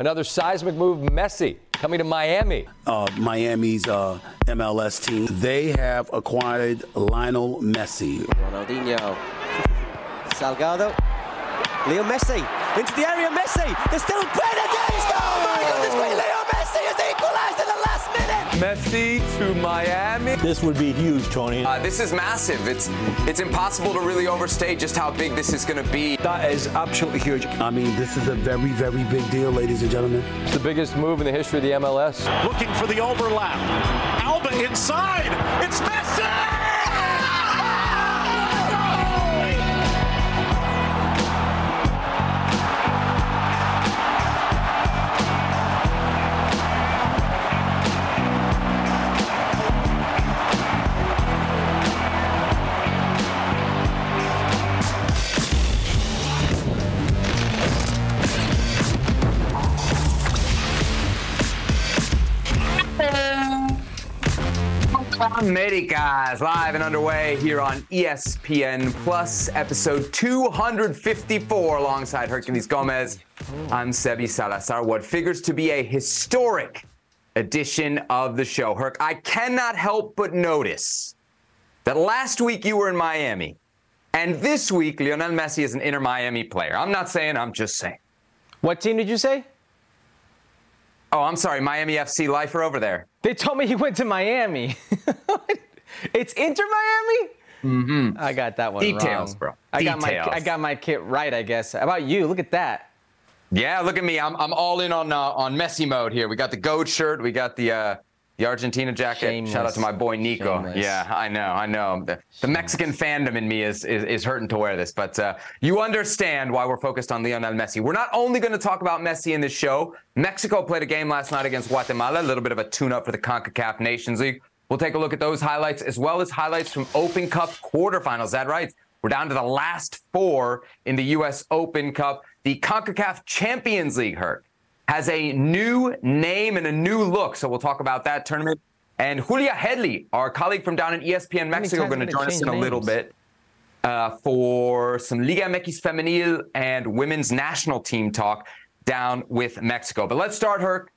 Another seismic move, Messi coming to Miami. Uh, Miami's uh, MLS team, they have acquired Lionel Messi. Ronaldinho, Salgado, Leo Messi into the area. Messi, there's still Benedetto. Oh my goodness, great Leo Messi has equalised in the last minute. Messi to Miami. This would be huge, Tony. Uh, this is massive. It's it's impossible to really overstate just how big this is going to be. That is absolutely huge. I mean, this is a very, very big deal, ladies and gentlemen. It's the biggest move in the history of the MLS. Looking for the overlap. Alba inside. It's Messi! Americas live and underway here on ESPN Plus, episode 254, alongside Herculez Gomez. I'm Sebi Salazar. What figures to be a historic edition of the show. Herc, I cannot help but notice that last week you were in Miami, and this week Lionel Messi is an Inter Miami player. I'm not saying, I'm just saying. What team did you say? Oh, I'm sorry, Miami FC lifer over there. They told me he went to Miami. it's Inter Miami. Mm-hmm. I got that one Details, wrong. bro. I got my I got my kit right. I guess. How about you? Look at that. Yeah, look at me. I'm, I'm all in on uh, on Messi mode here. We got the goat shirt. We got the uh, the Argentina jacket. Shout out to my boy Nico. Shameless. Yeah, I know, I know. The, the Mexican fandom in me is, is is hurting to wear this, but uh, you understand why we're focused on Lionel Messi. We're not only going to talk about Messi in this show. Mexico played a game last night against Guatemala. A little bit of a tune-up for the Concacaf Nations League. We'll take a look at those highlights as well as highlights from Open Cup quarterfinals. Is that right? We're down to the last four in the U.S. Open Cup. The CONCACAF Champions League, Herc, has a new name and a new look. So we'll talk about that tournament. And Julia Headley, our colleague from down in ESPN Mexico, going to join us in a little bit uh, for some Liga MX Femenil and women's national team talk down with Mexico. But let's start, Herc,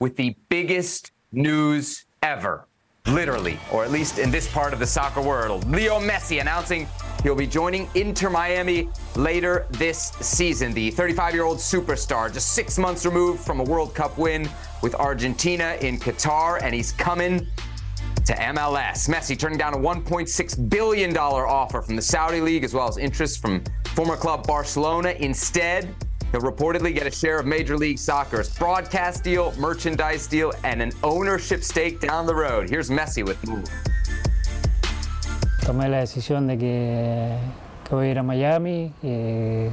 with the biggest news ever, literally, or at least in this part of the soccer world. Leo Messi announcing he'll be joining Inter Miami later this season. The 35 year old superstar, just six months removed from a World Cup win with Argentina in Qatar, and he's coming to MLS. Messi turning down a $1.6 billion offer from the Saudi League as well as interest from former club Barcelona. Instead, he'll reportedly get a share of Major League Soccer's broadcast deal, merchandise deal, and an ownership stake down the road. Here's Messi with Move. Tomé la decisión de que, que voy a ir a Miami. y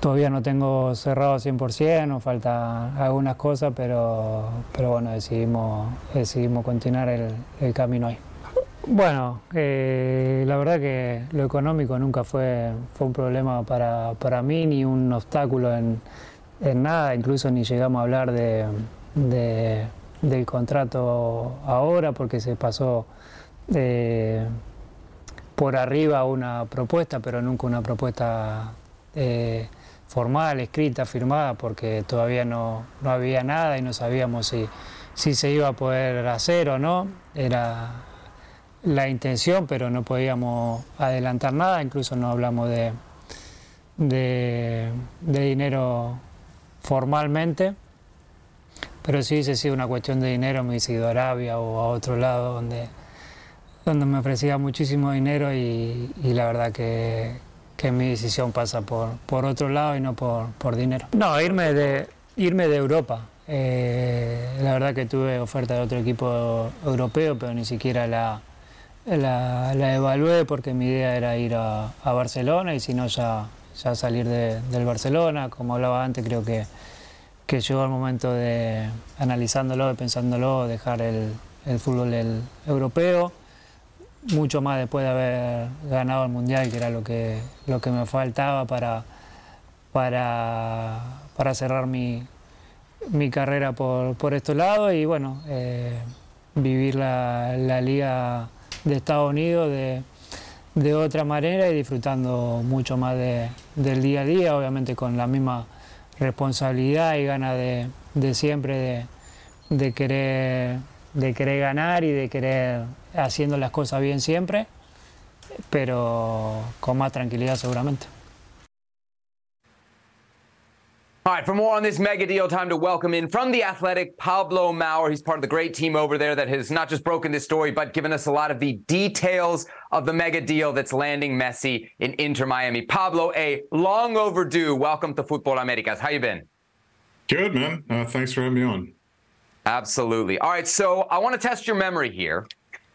todavía no tengo cerrado 100%, nos faltan algunas cosas, pero, pero bueno, decidimos, decidimos continuar el, camino ahí. Bueno, eh, la verdad que lo económico nunca fue, fue un problema para, para mí, ni un obstáculo en, en nada, incluso ni llegamos a hablar de- del contrato ahora porque se pasó eh, por arriba una propuesta, pero nunca una propuesta eh, formal, escrita, firmada, porque todavía no, no había nada y no sabíamos si, si se iba a poder hacer o no. Era la intención, pero no podíamos adelantar nada, incluso no hablamos de, de, dinero formalmente. Pero si hubiese sido una cuestión de dinero, me hubiese ido a Arabia o a otro lado donde, donde me ofrecía muchísimo dinero y, y la verdad que, que mi decisión pasa por, por otro lado y no por, por dinero. No, irme de, irme de Europa. Eh, la verdad que tuve oferta de otro equipo europeo, pero ni siquiera la, la, la evalué porque mi idea era ir a, a Barcelona y si no ya, ya salir de- del Barcelona. Como hablaba antes, creo que, que llegó el momento de, analizándolo, pensándolo, dejar el, el fútbol el europeo mucho más después de haber ganado el mundial, que era lo que, lo que me faltaba para, para, para cerrar mi, mi carrera por, por estos lados. Y bueno, eh, vivir la, la liga de Estados Unidos de, de otra manera y disfrutando mucho más de- del día a día, obviamente con la misma responsabilidad y ganas de, de siempre de querer, de querer ganar y de querer haciendo las cosas bien siempre, pero con más tranquilidad seguramente. All right, for more on this mega deal, time to welcome in from the Athletic, Pablo Maurer. He's part of the great team over there that has not just broken this story, but given us a lot of the details of the mega deal that's landing Messi in Inter Miami. Pablo, a long overdue welcome to Futbol Americas. How you been? Good, man. Uh, thanks for having me on. Absolutely. All right, so I want to test your memory here.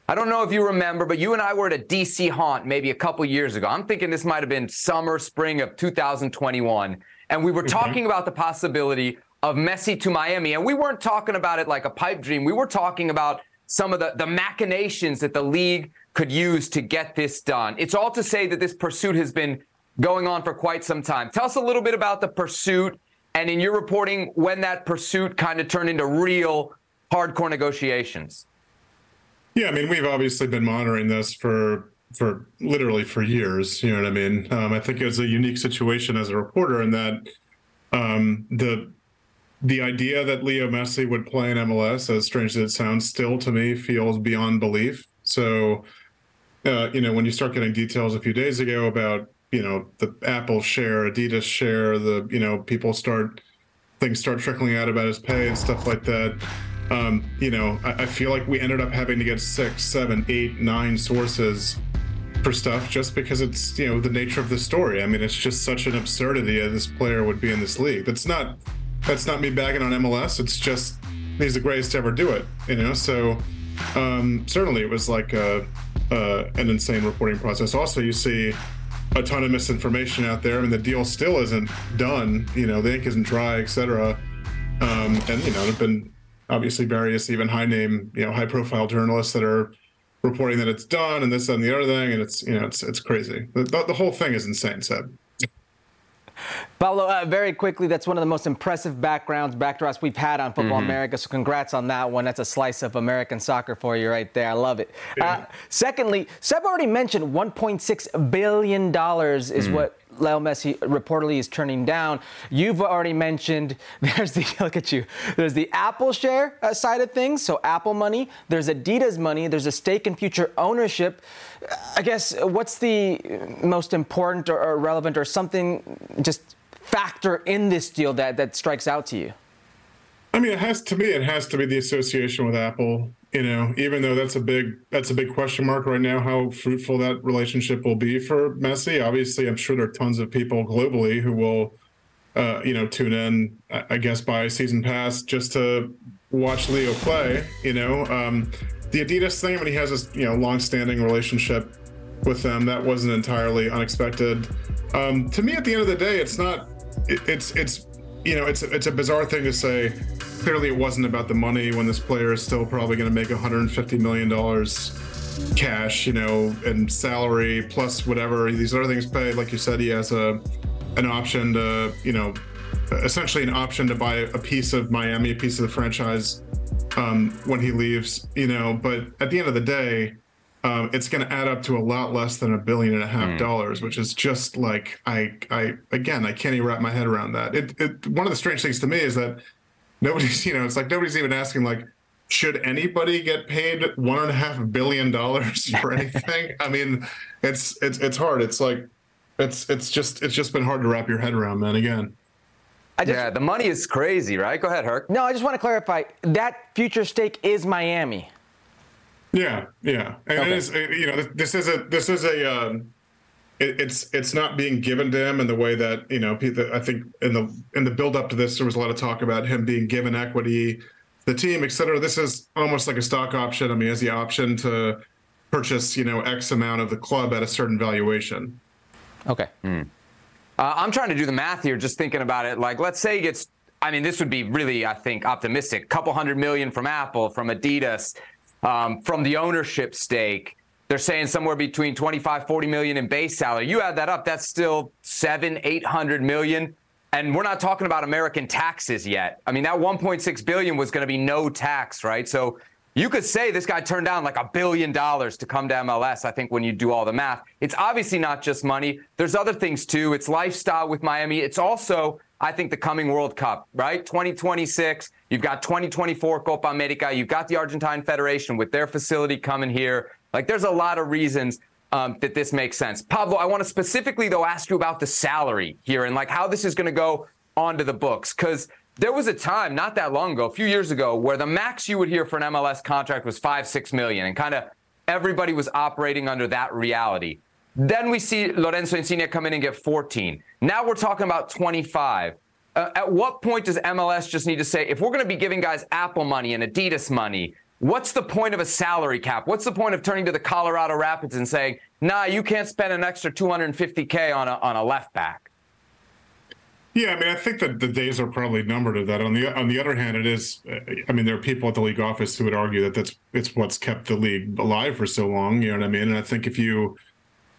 I don't know if you remember, but you and I were at a DC haunt maybe a couple years ago. I'm thinking this might have been summer, spring of 2021 and we were mm-hmm. talking about the possibility of Messi to Miami. And we weren't talking about it like a pipe dream. We were talking about some of the, the machinations that the league could use to get this done. It's all to say that this pursuit has been going on for quite some time. Tell us a little bit about the pursuit and in your reporting when that pursuit kind of turned into real hardcore negotiations. Yeah, I mean, we've obviously been monitoring this for for literally for years. You know what I mean? Um, I think it was a unique situation as a reporter in that um, the the idea that Leo Messi would play in MLS, as strange as it sounds, still to me feels beyond belief. So, uh, you know, when you start getting details a few days ago about you know the Apple share, Adidas share, the you know people start things start trickling out about his pay and stuff like that. Um, you know, I, I feel like we ended up having to get six, seven, eight, nine sources for stuff just because it's you know the nature of the story. I mean, it's just such an absurdity that this player would be in this league. That's not that's not me bagging on MLS. It's just he's the greatest to ever do it. You know, so um, certainly it was like a, uh, an insane reporting process. Also, you see a ton of misinformation out there. I mean, the deal still isn't done. You know, the ink isn't dry, etc. Um, and you know, there've been obviously various even high name, you know, high profile journalists that are reporting that it's done and this and the other thing, and it's you know it's it's crazy. The, the whole thing is insane, Seb. Pablo, uh, very quickly, that's one of the most impressive backgrounds, backdrops we've had on Football mm-hmm. America. So, congrats on that one. That's a slice of American soccer for you right there. I love it. Yeah. Uh, secondly, Seb already mentioned $1.6 billion is mm-hmm. what Leo Messi reportedly is turning down. You've already mentioned there's the look at you. There's the Apple share uh, side of things, so Apple money. There's Adidas money. There's a stake in future ownership. Uh, I guess uh, what's the uh, most important or, or relevant or something just factor in this deal that that strikes out to you? I mean, it has to be. It has to be the association with Apple. You know, even though that's a big that's a big question mark right now, how fruitful that relationship will be for Messi. Obviously, I'm sure there are tons of people globally who will, uh, you know, tune in. I guess by season pass just to watch Leo play. You know, um, the Adidas thing when he has this you know long-standing relationship with them that wasn't entirely unexpected. Um, to me, at the end of the day, it's not. It, it's it's you know it's it's a bizarre thing to say clearly it wasn't about the money when this player is still probably going to make 150 million dollars cash, you know, and salary plus whatever these other things paid. Like you said, he has a an option to, you know, essentially an option to buy a piece of Miami, a piece of the franchise um, when he leaves, you know. But at the end of the day, um, it's going to add up to a lot less than a billion and a half mm. dollars, which is just like I, I again, I can't even wrap my head around that. It, it, one of the strange things to me is that nobody's you know it's like nobody's even asking like should anybody get paid one and a half billion dollars for anything? I mean it's it's it's hard. It's like it's it's just it's just been hard to wrap your head around man again. Just, yeah the money is crazy right? Go ahead herc. No i just want to clarify that future stake is miami yeah yeah and okay. it is you know this is a this is a um, it, it's it's not being given to him in the way that you know I think in the in the build up to this there was a lot of talk about him being given equity, the team, et cetera. This is almost like a stock option. I mean, has the option to purchase you know X amount of the club at a certain valuation. Okay. Mm. Uh, I'm trying to do the math here, just thinking about it. Like, let's say he gets. I mean, this would be really, I think, optimistic. Couple hundred million from Apple, from Adidas, um, from the ownership stake they're saying somewhere between 25, 40 million in base salary. You add that up, that's still seven, 800 million. And we're not talking about American taxes yet. I mean, that 1.6 billion was going to be no tax, right? So you could say this guy turned down like a billion dollars to come to MLS. I think when you do all the math, it's obviously not just money. There's other things too. It's lifestyle with Miami. It's also I think the coming World Cup, right? 2026, you've got 2024 Copa America, you've got the Argentine Federation with their facility coming here. Like, there's a lot of reasons um, that this makes sense. Pablo, I want to specifically, though, ask you about the salary here and like how this is going to go onto the books. Because there was a time not that long ago, a few years ago, where the max you would hear for an MLS contract was five, six million, and kind of everybody was operating under that reality. Then we see Lorenzo Insigne come in and get 14. Now we're talking about 25. Uh, at what point does MLS just need to say, if we're going to be giving guys Apple money and Adidas money, what's the point of a salary cap? What's the point of turning to the Colorado Rapids and saying, nah, you can't spend an extra 250K on a, on a left back? Yeah, I mean, I think that the days are probably numbered of that. On the on the other hand, it is. I mean, there are people at the league office who would argue that that's it's what's kept the league alive for so long. You know what I mean? And I think if you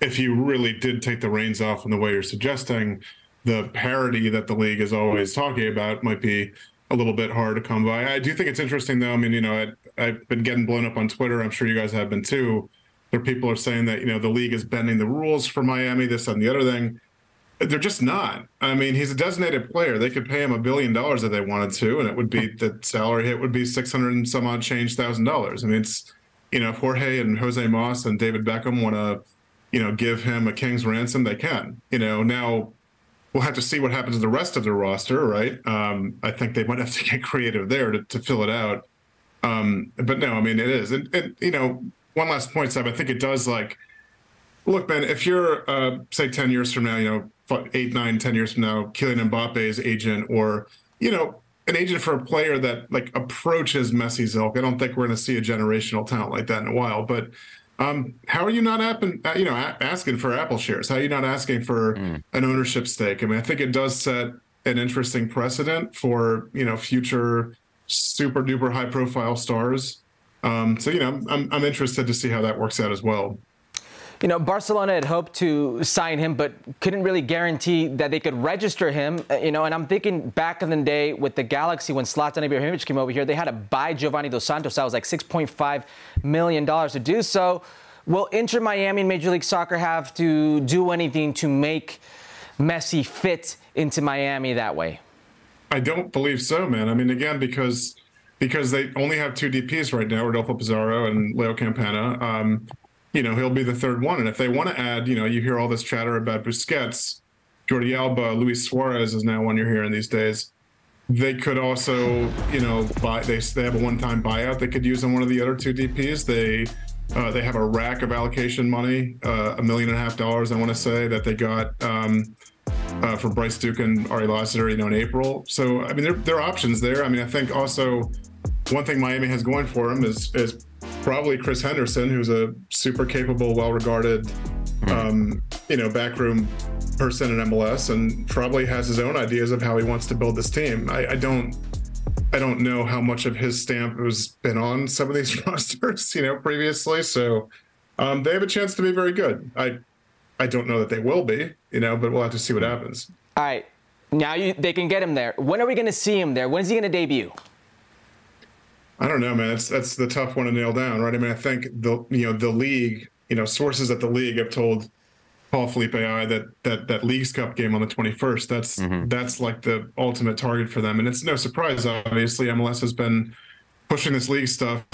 if you really did take the reins off in the way you're suggesting, the parity that the league is always talking about might be a little bit hard to come by. I do think it's interesting, though. I mean, you know, I, have been getting blown up on Twitter. I'm sure you guys have been too. Where people are saying that you know the league is bending the rules for Miami, this and the other thing. They're just not. I mean, he's a designated player. They could pay him a billion dollars if they wanted to, and it would be the salary hit would be six hundred and some odd change thousand dollars. I mean, it's you know, if Jorge and Jose Mas and David Beckham want to you know, give him a king's ransom, they can. You know, now we'll have to see what happens to the rest of the roster, right? Um, I think they might have to get creative there to, to fill it out. Um, but no, I mean, it is. And, and, you know, one last point, Seb, I think it does like, look, Ben, if you're, uh, say, 10 years from now, you know, eight, nine, 10 years from now, Kylian Mbappe's agent or, you know, an agent for a player that like approaches Messi's ilk. I don't think we're going to see a generational talent like that in a while, but um, how are you not apping, uh, you know, asking for Apple shares? How are you not asking for mm. an ownership stake? I mean, I think it does set an interesting precedent for you know future super duper high profile stars. Um, so you know, I'm I'm interested to see how that works out as well. You know, Barcelona had hoped to sign him, but couldn't really guarantee that they could register him. Uh, you know, and I'm thinking back in the day with the Galaxy when Zlatan Ibrahimovic came over here, they had to buy Giovanni Dos Santos. That was like 6.5 million dollars to do so. Will Inter Miami and Major League Soccer have to do anything to make Messi fit into Miami that way? I don't believe so, man. I mean, again, because because they only have two DPs right now, Rodolfo Pizarro and Leo Campana. Um, you know, he'll be the third one. And if they want to add, you know, you hear all this chatter about Busquets, Jordi Alba, Luis Suarez is now one you're hearing these days. They could also, you know, buy. They they have a one-time buyout they could use on one of the other two DPS. They uh, they have a rack of allocation money, uh, a million and a half dollars, I want to say, that they got um, uh, for Bryce Duke and Ari Lassiter, you know, in April. So I mean, there, there are options there. I mean, I think also one thing Miami has going for them is is probably Chris Henderson, who's a super capable, well-regarded, hmm. um, you know, backroom person in MLS, and probably has his own ideas of how he wants to build this team. I, I don't, I don't know how much of his stamp has been on some of these rosters, you know, previously. So um, they have a chance to be very good. I, I don't know that they will be, you know, but we'll have to see what happens. All right, now you, they can get him there. When are we going to see him there? When is he going to debut? I don't know, man. That's that's the tough one to nail down, right? I mean, I think the you know the league, you know, sources at the league have told Paul Felipe I that that that Leagues Cup game on the 21st. That's mm-hmm. that's like the ultimate target for them, and it's no surprise. Obviously, MLS has been pushing this league stuff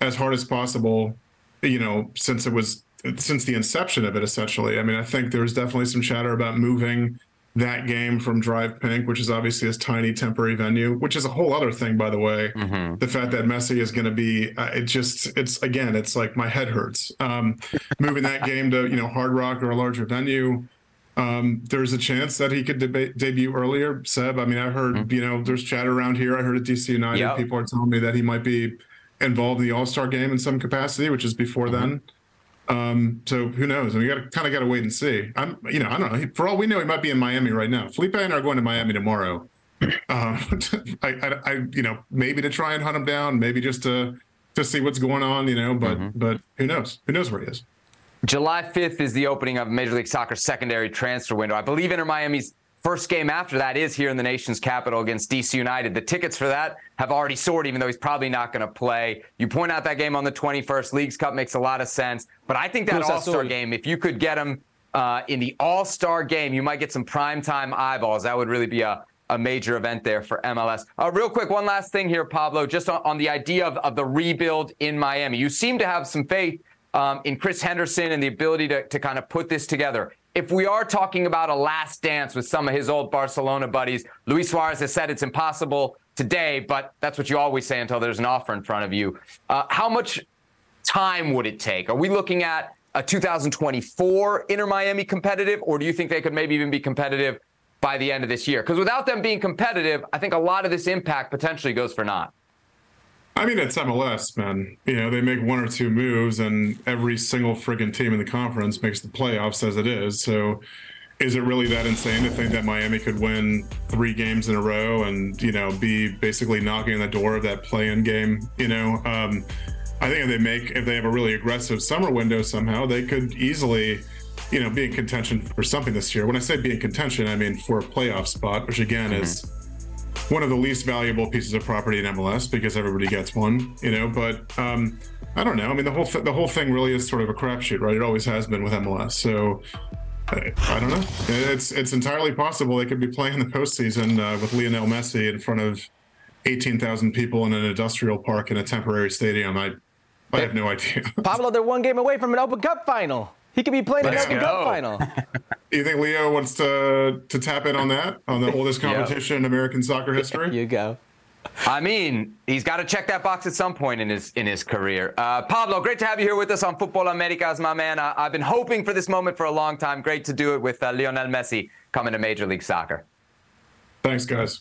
as hard as possible, you know, since it was since the inception of it. Essentially, I mean, I think there's definitely some chatter about moving that game from DRV PNK, which is obviously this tiny temporary venue, which is a whole other thing, by the way. Mm-hmm. The fact that Messi is going to be, uh, it just, it's again, it's like my head hurts. Um, moving that game to, you know, Hard Rock or a larger venue. Um, there's a chance that he could deba- debut earlier. Seb, I mean, I heard, mm-hmm. you know, there's chatter around here. I heard at DC United, yep. people are telling me that he might be involved in the All Star game in some capacity, which is before mm-hmm. then. Um, so who knows? Mean, you got to kind of got to wait and see. I'm, you know, I don't know. For all we know, he might be in Miami right now. Felipe and I are going to Miami tomorrow. Uh, I, I, I, you know, maybe to try and hunt him down, maybe just to to see what's going on, you know. But mm-hmm. but who knows? Who knows where he is? July 5th is the opening of Major League Soccer secondary transfer window. I believe Inter Miami's First game after that is here in the nation's capital against DC United. The tickets for that have already soared, even though he's probably not going to play. You point out that game on the 21st. Leagues Cup makes a lot of sense. But I think that All Star game, if you could get him uh, in the All Star game, you might get some primetime eyeballs. That would really be a, a major event there for MLS. Uh, real quick, one last thing here, Pablo, just on, on the idea of, of the rebuild in Miami. You seem to have some faith um, in Chris Henderson and the ability to, to kind of put this together. If we are talking about a last dance with some of his old Barcelona buddies, Luis Suarez has said it's impossible today, but that's what you always say until there's an offer in front of you. Uh, how much time would it take? Are we looking at a 2024 Inter Miami competitive, or do you think they could maybe even be competitive by the end of this year? Because without them being competitive, I think a lot of this impact potentially goes for naught. I mean, it's MLS, man. You know, they make one or two moves, and every single friggin' team in the conference makes the playoffs as it is. So, is it really that insane to think that Miami could win three games in a row and you know be basically knocking on the door of that play-in game? You know, um, I think if they make if they have a really aggressive summer window somehow, they could easily, you know, be in contention for something this year. When I say be in contention, I mean for a playoff spot, which again mm-hmm. is one of the least valuable pieces of property in MLS because everybody gets one, you know. But um, I don't know. I mean, the whole th- the whole thing really is sort of a crapshoot, right? It always has been with MLS. So I, I, don't know. It's it's entirely possible they could be playing the postseason uh, with Lionel Messi in front of eighteen thousand people in an industrial park in a temporary stadium. I I have no idea. Pablo, they're one game away from an Open Cup final. He could be playing Let's an Open Cup final. Do you think Leo wants to to tap in on that on the oldest competition yep. in American soccer history? you go. I mean, he's got to check that box at some point in his in his career. Uh, Pablo, great to have you here with us on Futbol Americas, my man. I, have been hoping for this moment for a long time. Great to do it with uh, Lionel Messi coming to Major League Soccer. Thanks, guys.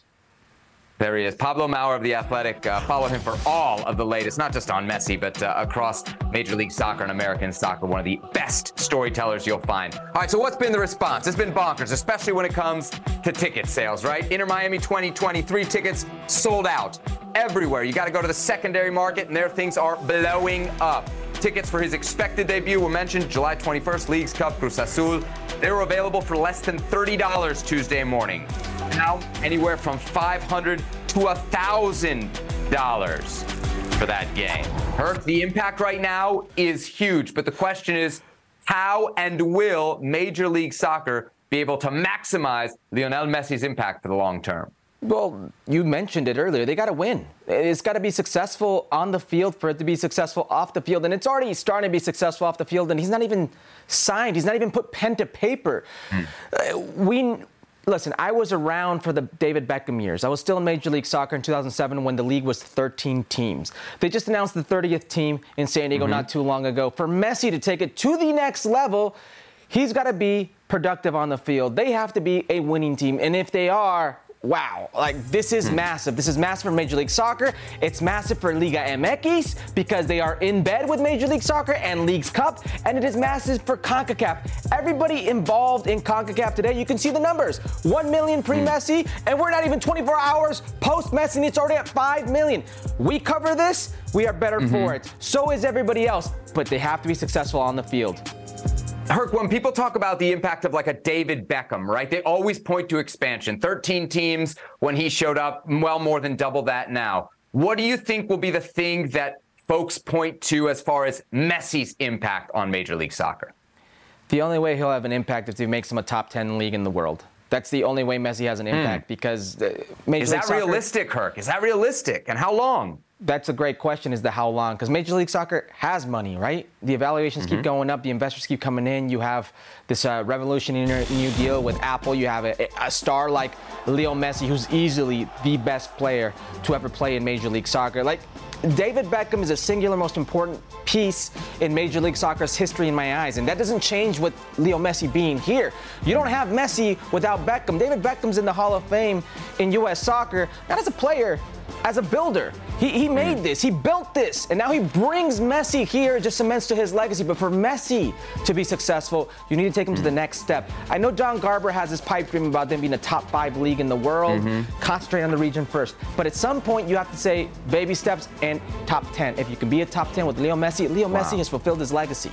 There he is, Pablo Maurer of The Athletic. Uh, follow him for all of the latest, not just on Messi, but uh, across Major League Soccer and American soccer. One of the best storytellers you'll find. All right, so what's been the response? It's been bonkers, especially when it comes to ticket sales, right? Inter Miami 2023 tickets sold out everywhere. You got to go to the secondary market, and there things are blowing up. Tickets for his expected debut were mentioned July 21st, Leagues Cup, Cruz Azul. They were available for less than $30 Tuesday morning. Now, anywhere from 500 to $1,000 for that game. Herc, the impact right now is huge, but the question is how and will Major League Soccer be able to maximize Lionel Messi's impact for the long term? Well, you mentioned it earlier. They got to win. It's got to be successful on the field for it to be successful off the field. And it's already starting to be successful off the field. And he's not even signed. He's not even put pen to paper. Mm. Uh, we listen. I was around for the David Beckham years. I was still in Major League Soccer in 2007 when the league was 13 teams. They just announced the 30th team in San Diego mm-hmm. not too long ago. For Messi to take it to the next level, he's got to be productive on the field. They have to be a winning team. And if they are, wow, like this is hmm. massive. This is massive for Major League Soccer. It's massive for Liga MX because they are in bed with Major League Soccer and Leagues Cup, and it is massive for CONCACAF. Everybody involved in CONCACAF today, you can see the numbers. 1 million pre-Messi, and we're not even 24 hours post-Messi, and it's already at 5 million. We cover this, we are better mm-hmm. for it. So is everybody else, but they have to be successful on the field. Herc, when people talk about the impact of like a David Beckham, right? They always point to expansion. 13 teams when he showed up, well more than double that now. What do you think will be the thing that folks point to as far as Messi's impact on Major League Soccer? The only way he'll have an impact is if he makes him a top 10 league in the world. That's the only way Messi has an hmm. impact mm. because uh, Major Is League that Soccer, realistic, Herc? Is that realistic? And how long? That's a great question is the how long because major league soccer has money right? The evaluations mm-hmm. keep going up the investors keep coming in. You have this uh, revolutionary new deal with apple. You have a, a, star like leo messi who's easily the best player to ever play in major league soccer. Like david beckham is a singular most important piece in major league soccer's history in my eyes and that doesn't change with leo messi being here. You don't have messi without beckham. David beckham's in the hall of fame in us soccer. Not as a player as a builder. He, he made mm. this, he built this, and now he brings Messi here, just cements to his legacy. But for Messi to be successful, you need to take him to the mm. next step. I know Don Garber has his pipe dream about them being a top five league in the world, mm-hmm. concentrate on the region first. But at some point, you have to say baby steps and top 10. If you can be a top 10 with Leo Messi, Leo wow. Messi has fulfilled his legacy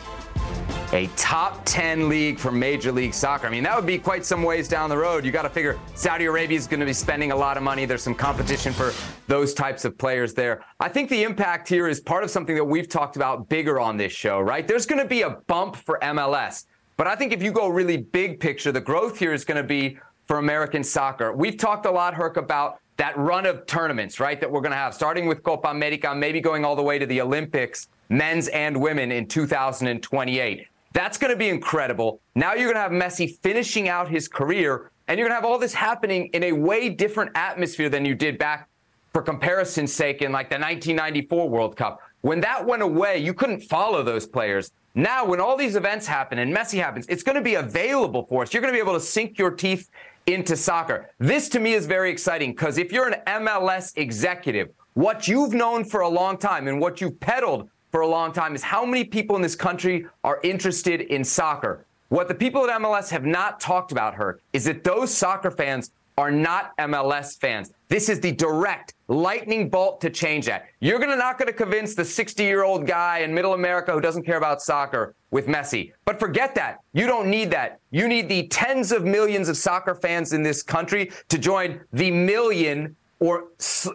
a top 10 league for Major League Soccer. I mean, that would be quite some ways down the road. You got to figure Saudi Arabia is going to be spending a lot of money. There's some competition for those types of players there. I think the impact here is part of something that we've talked about bigger on this show, right? There's going to be a bump for MLS. But I think if you go really big picture, the growth here is going to be for American soccer. We've talked a lot, Herc, about that run of tournaments, right, that we're going to have, starting with Copa America, maybe going all the way to the Olympics, men's and women in 2028. That's going to be incredible. Now you're going to have Messi finishing out his career, and you're going to have all this happening in a way different atmosphere than you did back, for comparison's sake, in like the 1994 World Cup. When that went away, you couldn't follow those players. Now, when all these events happen and Messi happens, it's going to be available for us. You're going to be able to sink your teeth into soccer. This to me is very exciting because if you're an MLS executive, what you've known for a long time and what you've peddled for a long time is how many people in this country are interested in soccer. What the people at MLS have not talked about, her, is that those soccer fans are not MLS fans. This is the direct lightning bolt to change that. You're gonna not going to convince the 60 year old guy in middle America who doesn't care about soccer with Messi. But forget that. You don't need that. You need the tens of millions of soccer fans in this country to join the million or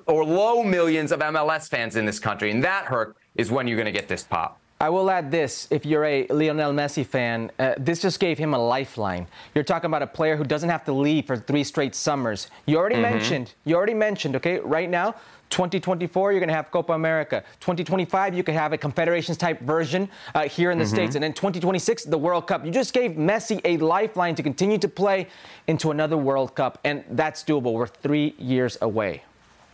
or low millions of MLS fans in this country. And that, Herc, is when you're going to get this pop. I will add this if you're a Lionel Messi fan, uh, this just gave him a lifeline. You're talking about a player who doesn't have to leave for three straight summers. You already mm-hmm. mentioned, you already mentioned, okay, right now, 2024, you're going to have Copa America. 2025, you could have a Confederations type version uh, here in the mm-hmm. States. And then 2026, the World Cup. You just gave Messi a lifeline to continue to play into another World Cup. And that's doable. We're three years away.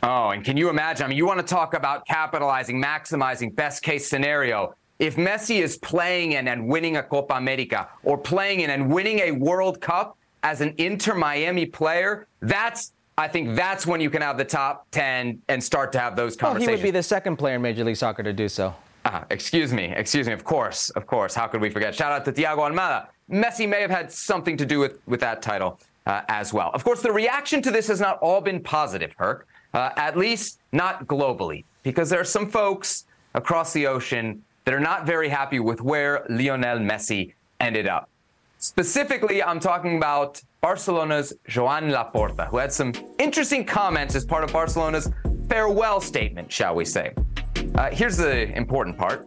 Oh, and can you imagine? I mean, you want to talk about capitalizing, maximizing, best case scenario if Messi is playing in and winning a Copa America or playing in and winning a World Cup as an Inter Miami player, that's I think that's when you can have the top 10 and start to have those conversations. Well, he would be the second player in Major League Soccer to do so. Uh, excuse me, excuse me. Of course, of course. How could we forget? Shout out to Thiago Almada. Messi may have had something to do with, with that title uh, as well. Of course, the reaction to this has not all been positive, Herc, uh, at least not globally, because there are some folks across the ocean that are not very happy with where Lionel Messi ended up. Specifically, I'm talking about Barcelona's Joan Laporta, who had some interesting comments as part of Barcelona's farewell statement, shall we say. Uh, here's the important part.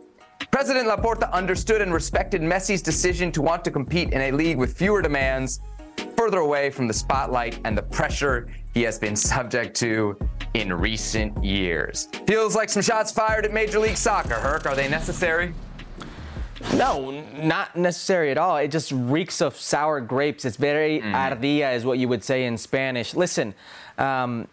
President Laporta understood and respected Messi's decision to want to compete in a league with fewer demands, further away from the spotlight and the pressure he has been subject to in recent years. Feels like some shots fired at Major League Soccer, Herc. Are they necessary? No, not necessary at all. It just reeks of sour grapes. It's very mm. ardilla, is what you would say in Spanish. Listen, um,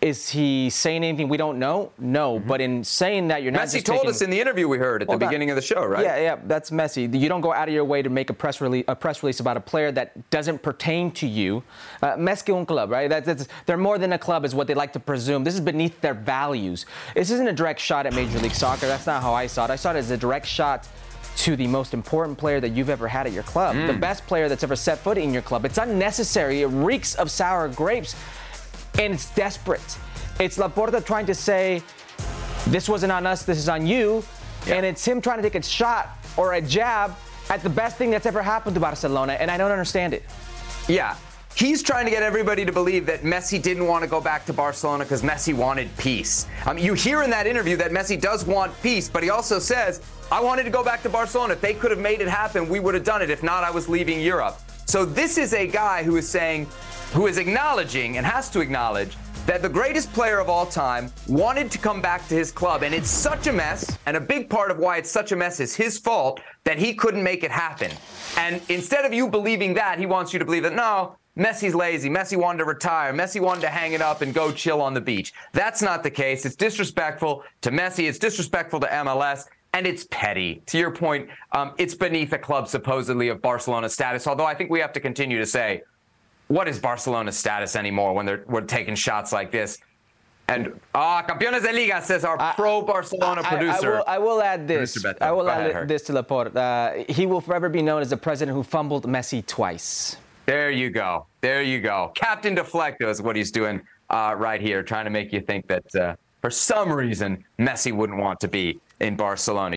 is he saying anything we don't know? No, mm-hmm. but in saying that, you're not. Messi told taking, us in the interview we heard at well, the beginning that, of the show, right? Yeah, yeah, that's Messi. You don't go out of your way to make a press release, a press release about a player that doesn't pertain to you. Uh, Messi un club, right? That's, that's, they're more than a club, is what they like to presume. This is beneath their values. This isn't a direct shot at Major League Soccer. That's not how I saw it. I saw it as a direct shot to the most important player that you've ever had at your club, mm. the best player that's ever set foot in your club. It's unnecessary. It reeks of sour grapes, and it's desperate. It's Laporta trying to say, this wasn't on us, this is on you. Yeah. And it's him trying to take a shot or a jab at the best thing that's ever happened to Barcelona, and I don't understand it. Yeah. He's trying to get everybody to believe that Messi didn't want to go back to Barcelona because Messi wanted peace. Um, you hear in that interview that Messi does want peace, but he also says, I wanted to go back to Barcelona. If they could have made it happen, we would have done it. If not, I was leaving Europe. So this is a guy who is saying, who is acknowledging and has to acknowledge that the greatest player of all time wanted to come back to his club. And it's such a mess. And a big part of why it's such a mess is his fault that he couldn't make it happen. And instead of you believing that, he wants you to believe that no, Messi's lazy. Messi wanted to retire. Messi wanted to hang it up and go chill on the beach. That's not the case. It's disrespectful to Messi. It's disrespectful to MLS. And it's petty. To your point, um, it's beneath a club supposedly of Barcelona status. Although I think we have to continue to say what is Barcelona's status anymore when they're we're taking shots like this? And ah, Campeones de Liga says our pro Barcelona producer. I, I, will, I, will, add this. I will add ahead, this to Laporta. Uh, he will forever be known as the president who fumbled Messi twice. There you go. There you go. Captain Deflecto is what he's doing uh, right here, trying to make you think that uh, for some reason Messi wouldn't want to be in Barcelona.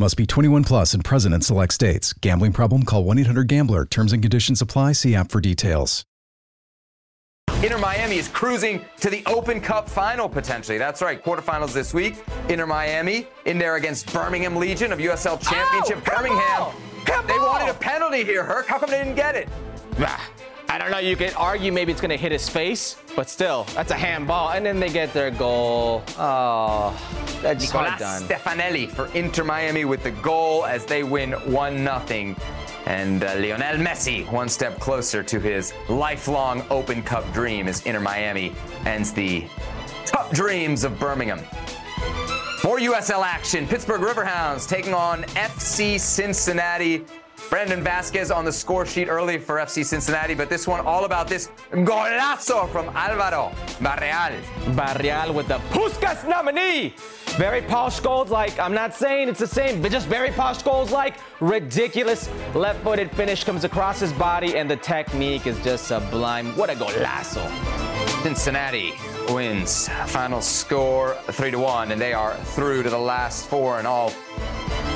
Must be 21 plus and present in select states. Gambling problem? Call 1 800 Gambler. Terms and conditions apply. See app for details. Inter Miami is cruising to the Open Cup final potentially. That's right, quarterfinals this week. Inter Miami in there against Birmingham Legion of USL Championship. Oh, Birmingham. They wanted a penalty here, Herc. How come they didn't get it? Ah, I don't know. You could argue maybe it's going to hit his face, but still, that's a handball. And then they get their goal. Oh, that's just Nicolas done. Stefanelli for Inter Miami with the goal as they win 1 0. And uh, Lionel Messi one step closer to his lifelong Open Cup dream as Inter Miami ends the top dreams of Birmingham. More USL action. Pittsburgh Riverhounds taking on FC Cincinnati. Brandon Vazquez on the score sheet early for FC Cincinnati, but this one all about this golazo from Alvaro Barreal. Barreal with the Puskas nominee. Very posh goals, like, I'm not saying it's the same, but just very posh goals, like, ridiculous left footed finish comes across his body, and the technique is just sublime. What a golazo. Cincinnati wins. Final score 3 to 1, and they are through to the last four and all.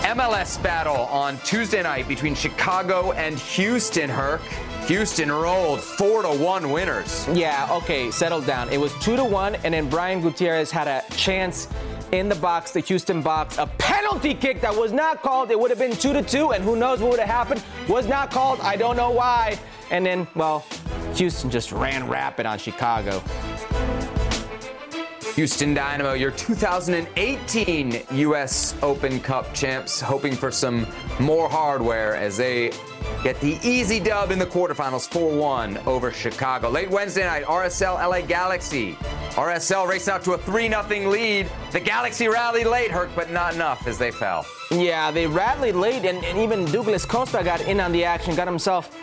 MLS battle on Tuesday night between Chicago and Houston, Herc. Houston rolled 4 to 1 winners. Yeah, okay, settle down. It was two to one, and then Brian Gutierrez had a chance in the box, the Houston box, a penalty kick that was not called. It would have been two to two, and who knows what would have happened? Was not called. I don't know why. And then, well, Houston just ran rapid on Chicago. Houston Dynamo, your 2018 U.S. Open Cup champs, hoping for some more hardware as they get the easy dub in the quarterfinals 4 1 over Chicago. Late Wednesday night, RSL LA Galaxy. RSL raced out to a 3 0 lead. The Galaxy rallied late, Herc, but not enough as they fell. Yeah, they rallied late, and, and even Douglas Costa got in on the action, got himself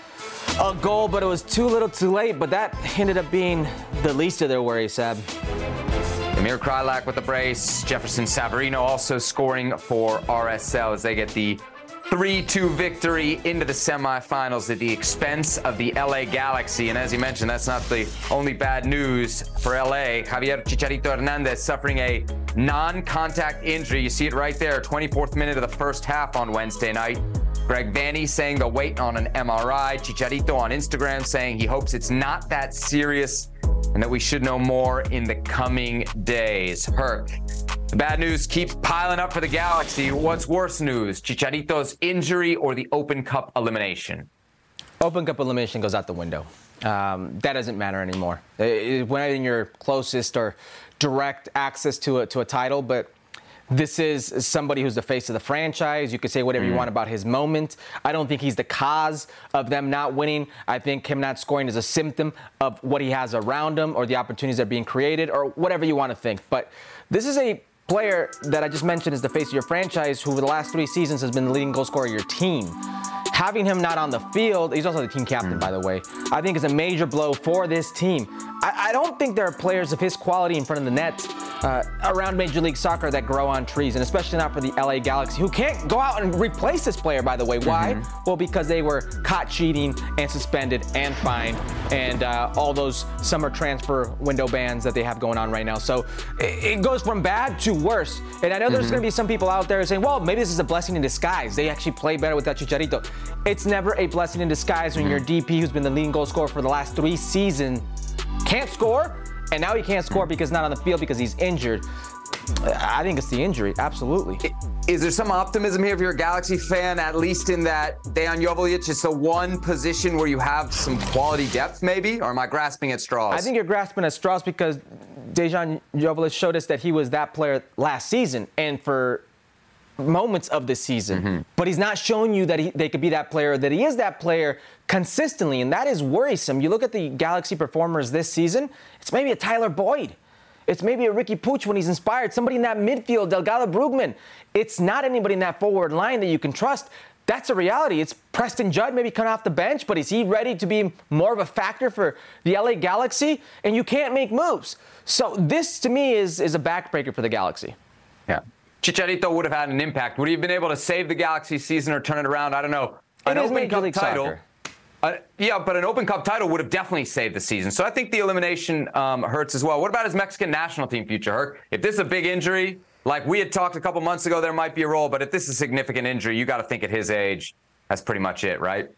a goal, but it was too little too late. But that ended up being the least of their worries, Seb. Amir Kreilach with the brace. Jefferson Savarino also scoring for RSL as they get the 3 2 victory into the semifinals at the expense of the LA Galaxy. And as you mentioned, that's not the only bad news for LA. Javier Chicharito Hernandez suffering a non contact injury. You see it right there, 24th minute of the first half on Wednesday night. Greg Vanney saying they'll wait on an MRI. Chicharito on Instagram saying he hopes it's not that serious and that we should know more in the coming days. Herc, the bad news keeps piling up for the Galaxy. What's worse news, Chicharito's injury or the Open Cup elimination? Open Cup elimination goes out the window. Um, that doesn't matter anymore. It- When in your closest or direct access to a, to a title, but this is somebody who's the face of the franchise. You can say whatever you mm. want about his moment. I don't think he's the cause of them not winning. I think him not scoring is a symptom of what he has around him or the opportunities that are being created or whatever you want to think. But this is a player that I just mentioned is the face of your franchise who, for the last three seasons, has been the leading goal scorer of your team. Having him not on the field, he's also the team captain, by the way, I think is a major blow for this team. I, I don't think there are players of his quality in front of the net uh, around Major League Soccer that grow on trees, and especially not for the LA Galaxy, who can't go out and replace this player, by the way. Why? Well, because they were caught cheating and suspended and fined, and uh, all those summer transfer window bans that they have going on right now. So it, it goes from bad to worse. And I know there's mm-hmm. going to be some people out there saying, well, maybe this is a blessing in disguise. They actually play better without Chicharito. It's never a blessing in disguise when your DP, who's been the leading goal scorer for the last three seasons, can't score, and now he can't score because he's not on the field because he's injured. I think it's the injury, absolutely. Is there some optimism here if you're a Galaxy fan, at least in that Dejan Joveljic is the one position where you have some quality depth, maybe? Or am I grasping at straws? I think you're grasping at straws because Dejan Joveljic showed us that he was that player last season, and for moments of the season, mm-hmm. but he's not showing you that he, they could be that player, that he is that player consistently, and that is worrisome. You look at the Galaxy performers this season, it's maybe a Tyler Boyd. It's maybe a Riqui Puig when he's inspired, somebody in that midfield, Delgado Brugman. It's not anybody in that forward line that you can trust. That's a reality. It's Preston Judd maybe coming off the bench, but is he ready to be more of a factor for the LA Galaxy? And you can't make moves. So this to me is is a backbreaker for the Galaxy. Yeah. Chicharito would have had an impact. Would he have been able to save the Galaxy season or turn it around? I don't know. An Open Cup title. Uh, yeah, but an Open Cup title would have definitely saved the season. So I think the elimination um, hurts as well. What about his Mexican national team future, Herc? If this is a big injury, like we had talked a couple months ago, there might be a role. But if this is a significant injury, you got to think at his age, that's pretty much it, right?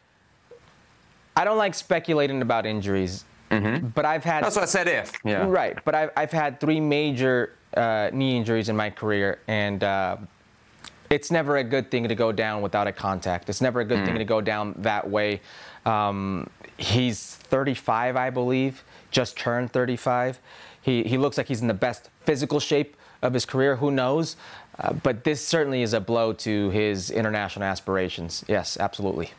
I don't like speculating about injuries, mm-hmm. but I've had. That's what I said. If yeah, right. But I've I've had three major uh, knee injuries in my career, and uh, it's never a good thing to go down without a contact. It's never a good mm. thing to go down that way. Um, he's 35, I believe, just turned 35. He, he looks like he's in the best physical shape of his career. Who knows? Uh, but this certainly is a blow to his international aspirations. Yes, absolutely.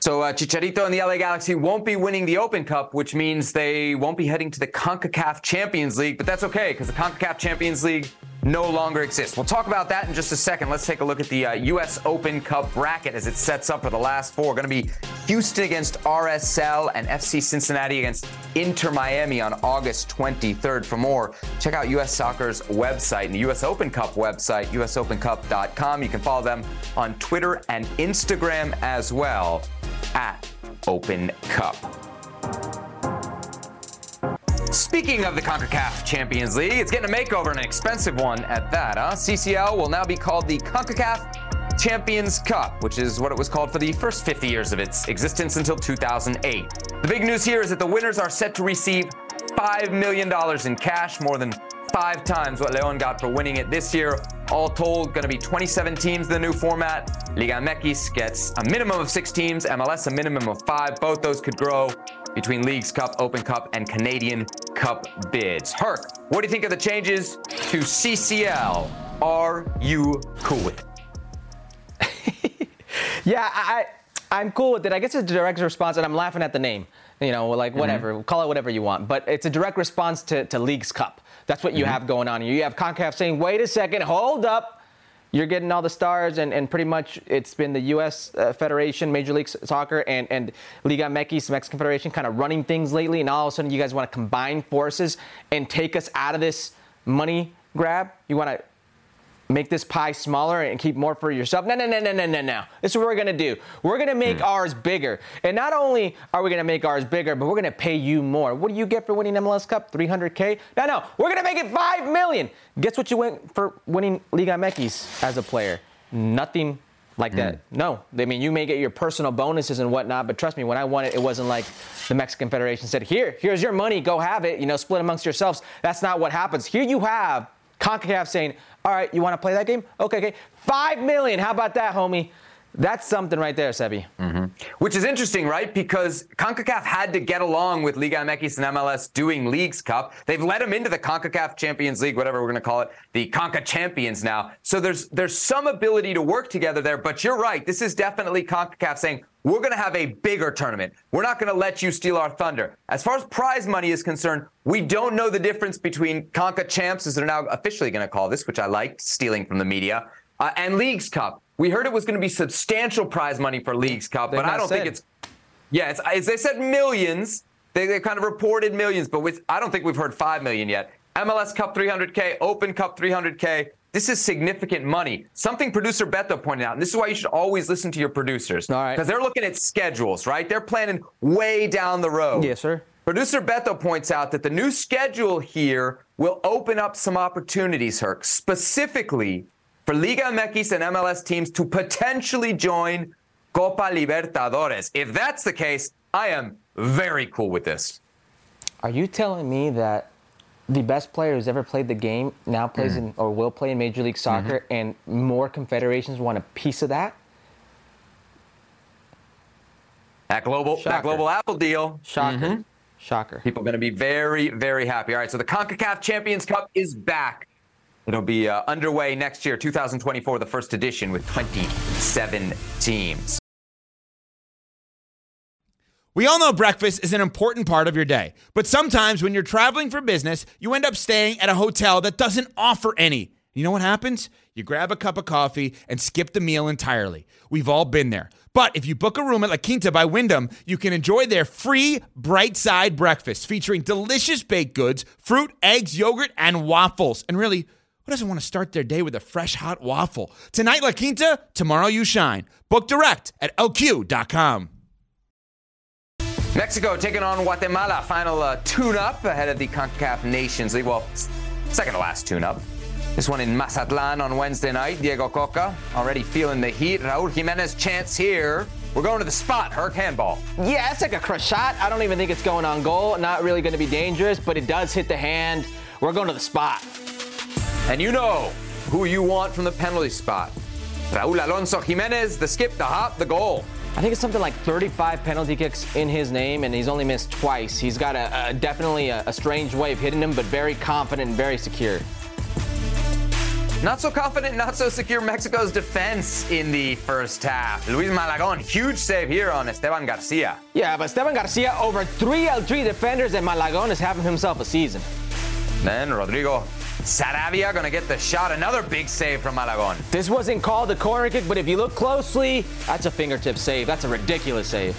So uh, Chicharito and the LA Galaxy won't be winning the Open Cup, which means they won't be heading to the CONCACAF Champions League. But that's okay because the CONCACAF Champions League no longer exists. We'll talk about that in just a second. Let's take a look at the uh, U.S. Open Cup bracket as it sets up for the last four. Going to be Houston against RSL and FC Cincinnati against Inter Miami on August 23rd. For more, check out U.S. Soccer's website and the U.S. Open Cup website, usopencup.com. You can follow them on Twitter and Instagram as well at Open Cup. Speaking of the CONCACAF Champions League, it's getting a makeover and an expensive one at that, huh? CCL will now be called the CONCACAF Champions Cup, which is what it was called for the first 50 years of its existence until 2008. The big news here is that the winners are set to receive $5 million in cash, more than five times what Leon got for winning it this year. All told, going to be 27 teams in the new format. Liga MX gets a minimum of six teams, MLS a minimum of five. Both those could grow between Leagues Cup, Open Cup, and Canadian Cup bids. Herc, what do you think of the changes to CCL? Are you cool with it? yeah, I, I'm cool with it. I guess it's a direct response, and I'm laughing at the name. You know, like mm-hmm. whatever, mm-hmm. call it whatever you want. But it's a direct response to, to Leagues Cup. That's what you mm-hmm. have going on here. You have CONCACAF saying, wait a second, hold up you're getting all the stars, and, and pretty much it's been the U.S. Uh, Federation, Major League Soccer, and, and Liga MX, Mexican Federation, kind of running things lately, and all of a sudden you guys want to combine forces and take us out of this money grab. You want to make this pie smaller and keep more for yourself. No, no, no, no, no, no, no. This is what we're to do. We're to make mm. ours bigger. And not only are we to make ours bigger, but we're to pay you more. What do you get for winning MLS Cup? 300K? No, no. We're to make it 5 million. Guess what you went for winning Liga MX as a player? Nothing like mm. that. No. I mean, you may get your personal bonuses and whatnot, but trust me, when I won it, it wasn't like the Mexican Federation said, here, here's your money, go have it, you know, split amongst yourselves. That's not what happens. Here you have CONCACAF saying, all right, you want to play that game? Okay, okay. Five million. How about that, homie? That's something right there, Sebi. Mm-hmm. Which is interesting, right? Because CONCACAF had to get along with Liga MX and MLS doing Leagues Cup. They've let them into the CONCACAF Champions League, whatever we're going to call it, the CONCA Champions now. So there's there's some ability to work together there. But you're right. This is definitely CONCACAF saying, we're going to have a bigger tournament. We're not going to let you steal our thunder. As far as prize money is concerned, we don't know the difference between Conca Champs, as they're now officially going to call this, which I liked, stealing from the media, uh, and Leagues Cup. We heard it was going to be substantial prize money for Leagues Cup, but I don't said. think it's. Yeah, it's, it's, they said millions. They, they kind of reported millions, but with, I don't think we've heard five million yet. MLS Cup 300K, Open Cup 300K. This is significant money. Something producer Beto pointed out, and this is why you should always listen to your producers. All right. Because they're looking at schedules, right? They're planning way down the road. Yes, sir. Producer Beto points out that the new schedule here will open up some opportunities, Herc, specifically for Liga MX and MLS teams to potentially join Copa Libertadores. If that's the case, I am very cool with this. Are you telling me that the best player who's ever played the game now plays mm. in or will play in Major League Soccer, mm-hmm. and more confederations want a piece of that. That global, Shocker. that global Apple deal. Shocker. Mm-hmm. Shocker. People are going to be very, very happy. All right, so the CONCACAF Champions Cup is back. It'll be uh, underway next year, 2024, the first edition with 27 teams. We all know breakfast is an important part of your day, but sometimes when you're traveling for business, you end up staying at a hotel that doesn't offer any. You know what happens? You grab a cup of coffee and skip the meal entirely. We've all been there. But if you book a room at La Quinta by Wyndham, you can enjoy their free bright side breakfast featuring delicious baked goods, fruit, eggs, yogurt, and waffles. And really, who doesn't want to start their day with a fresh hot waffle? Tonight, La Quinta, tomorrow, you shine. Book direct at lq.com. Mexico taking on Guatemala. Final uh, tune up ahead of the CONCACAF Nations League. Well, second to last tune up. This one in Mazatlan on Wednesday night. Diego Cocca already feeling the heat. Raul Jimenez chance here. We're going to the spot. Herc handball. Yeah, it's like a crush shot. I don't even think it's going on goal. Not really going to be dangerous, but it does hit the hand. We're going to the spot. And you know who you want from the penalty spot. Raul Alonso Jimenez, the skip, the hop, the goal. I think it's something like 35 penalty kicks in his name, and he's only missed twice. He's got a, a definitely a, a, strange way of hitting them, but very confident and very secure. Not so confident, not so secure Mexico's defense in the first half. Luis Malagon, huge save here on Esteban Garcia. Yeah, but Esteban Garcia over three L3 defenders, and Malagon is having himself a season. Then Rodrigo Saravia gonna get the shot. Another big save from Malagon. This wasn't called a corner kick, but if you look closely, that's a fingertip save. That's a ridiculous save.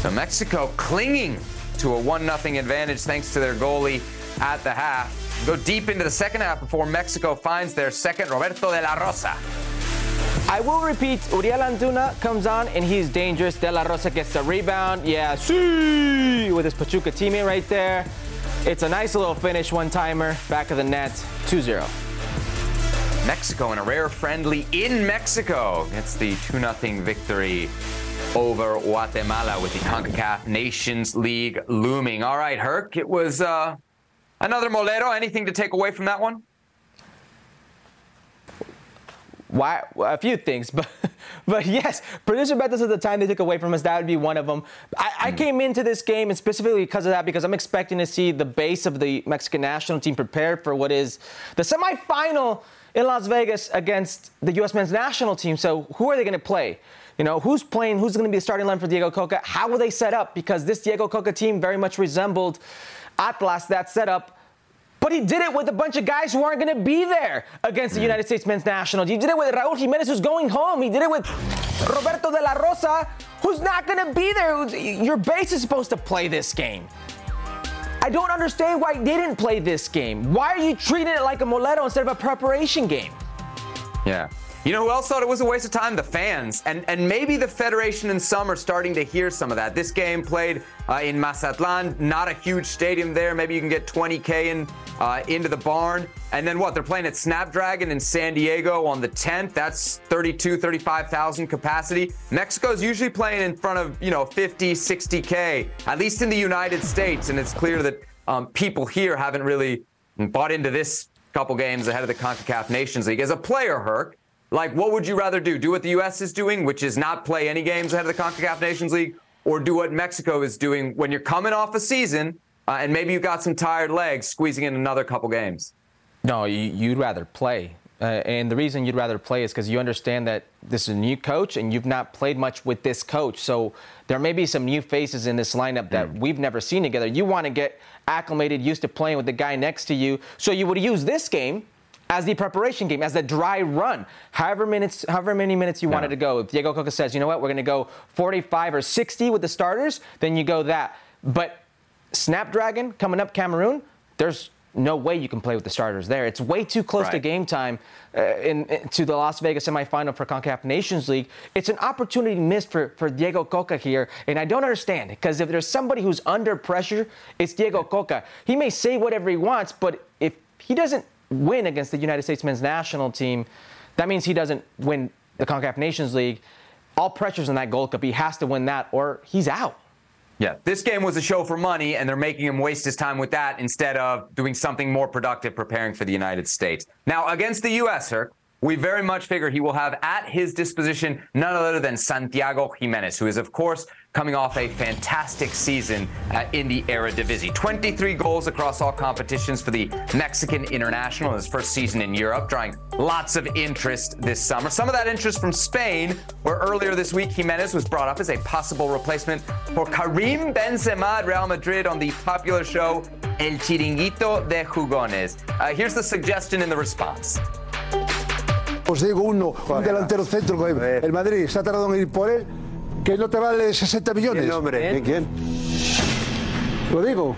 So Mexico clinging to a 1 0 advantage thanks to their goalie at the half. Go deep into the second half before Mexico finds their second, Roberto de la Rosa. I will repeat, Uriel Antuna comes on and he's dangerous. De La Rosa gets the rebound. Yeah, see, with his Pachuca teammate right there. It's a nice little finish, one timer, back of the net, 2 0. Mexico in a rare friendly in Mexico gets the 2 0 victory over Guatemala with the CONCACAF Nations League looming. All right, Herc, it was uh, another Molero. Anything to take away from that one? Why? A few things, but but yes, producer bet this is the time they took away from us. That would be one of them. I, I mm. came into this game and specifically because of that, because I'm expecting to see the base of the Mexican national team prepared for what is the semifinal in Las Vegas against the U.S. men's national team. So who are they going to play? You know, who's playing? Who's going to be the starting line for Diego Cocca? How will they set up? Because this Diego Cocca team very much resembled Atlas, that setup but he did it with a bunch of guys who aren't going to be there against the mm. United States men's national. He did it with Raul Jimenez, who's going home. He did it with Roberto de la Rosa, who's not going to be there. Your base is supposed to play this game. I don't understand why he didn't play this game. Why are you treating it like a Molero instead of a preparation game? Yeah. You know who else thought it was a waste of time? The fans. And and maybe the Federation and some are starting to hear some of that. This game played uh, in Mazatlan, not a huge stadium there. Maybe you can get 20K in, uh, into the barn. And then what? They're playing at Snapdragon in San Diego on the 10th. That's 32, 35,000 capacity. Mexico's usually playing in front of, you know, 50, 60K, at least in the United States. And it's clear that um, people here haven't really bought into this couple games ahead of the CONCACAF Nations League. As a player, Herc, like, what would you rather do? Do what the U.S. is doing, which is not play any games ahead of the CONCACAF Nations League, or do what Mexico is doing when you're coming off a season uh, and maybe you've got some tired legs, squeezing in another couple games? No, you'd rather play. Uh, and the reason you'd rather play is because you understand that this is a new coach and you've not played much with this coach. So there may be some new faces in this lineup that mm. we've never seen together. You want to get acclimated, used to playing with the guy next to you. So you would use this game as the preparation game, as the dry run. However minutes, however many minutes you wanted to go. If Diego Cocca says, you know what, we're going to go 45 or 60 with the starters, then you go that. But Snapdragon coming up Cameroon, there's no way you can play with the starters there. It's way too close right. to game time uh, in, in, to the Las Vegas semifinal for CONCACAF Nations League. It's an opportunity missed for, for Diego Cocca here, and I don't understand because if there's somebody who's under pressure, it's Diego Cocca. He may say whatever he wants, but if he doesn't win against the United States men's national team, that means he doesn't win the CONCACAF Nations League. All pressure's on that Gold Cup. He has to win that or he's out. Yeah, this game was a show for money, and they're making him waste his time with that instead of doing something more productive preparing for the United States. Now, against the U.S., sir, we very much figure he will have at his disposition none other than Santiago Jimenez, who is, of course, coming off a fantastic season uh, in the Eredivisie. 23 goals across all competitions for the Mexican international in his first season in Europe, drawing lots of interest this summer. Some of that interest from Spain, where earlier this week Jimenez was brought up as a possible replacement for Karim Benzema at Real Madrid on the popular show El Chiringuito de Jugones. Uh, here's the suggestion in the response. Os digo uno, un delantero centro, el Madrid se ha tardado en ir por él, que no te vale 60 millones. ¿Quién, hombre? ¿Quién? Lo digo.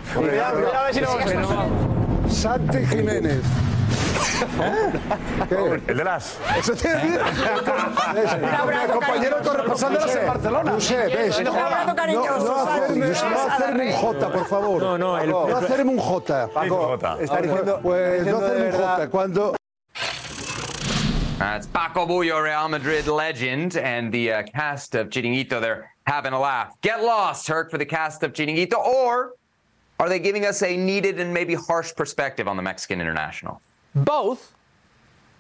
Santi Jiménez. El de las. Eso tiene que Mi compañero corresponsal en Barcelona. No sé, ves. No, no, hacerme, no hacerme un J, por favor. No, no, el- No hacerme un J. Paco, está diciendo- Pues no hacerme un. J. Cuando That's Paco Buyo, Real Madrid legend, and the uh, cast of Chiringuito. They're having a laugh. Get lost, Herc, for the cast of Chiringuito, or are they giving us a needed and maybe harsh perspective on the Mexican international? Both,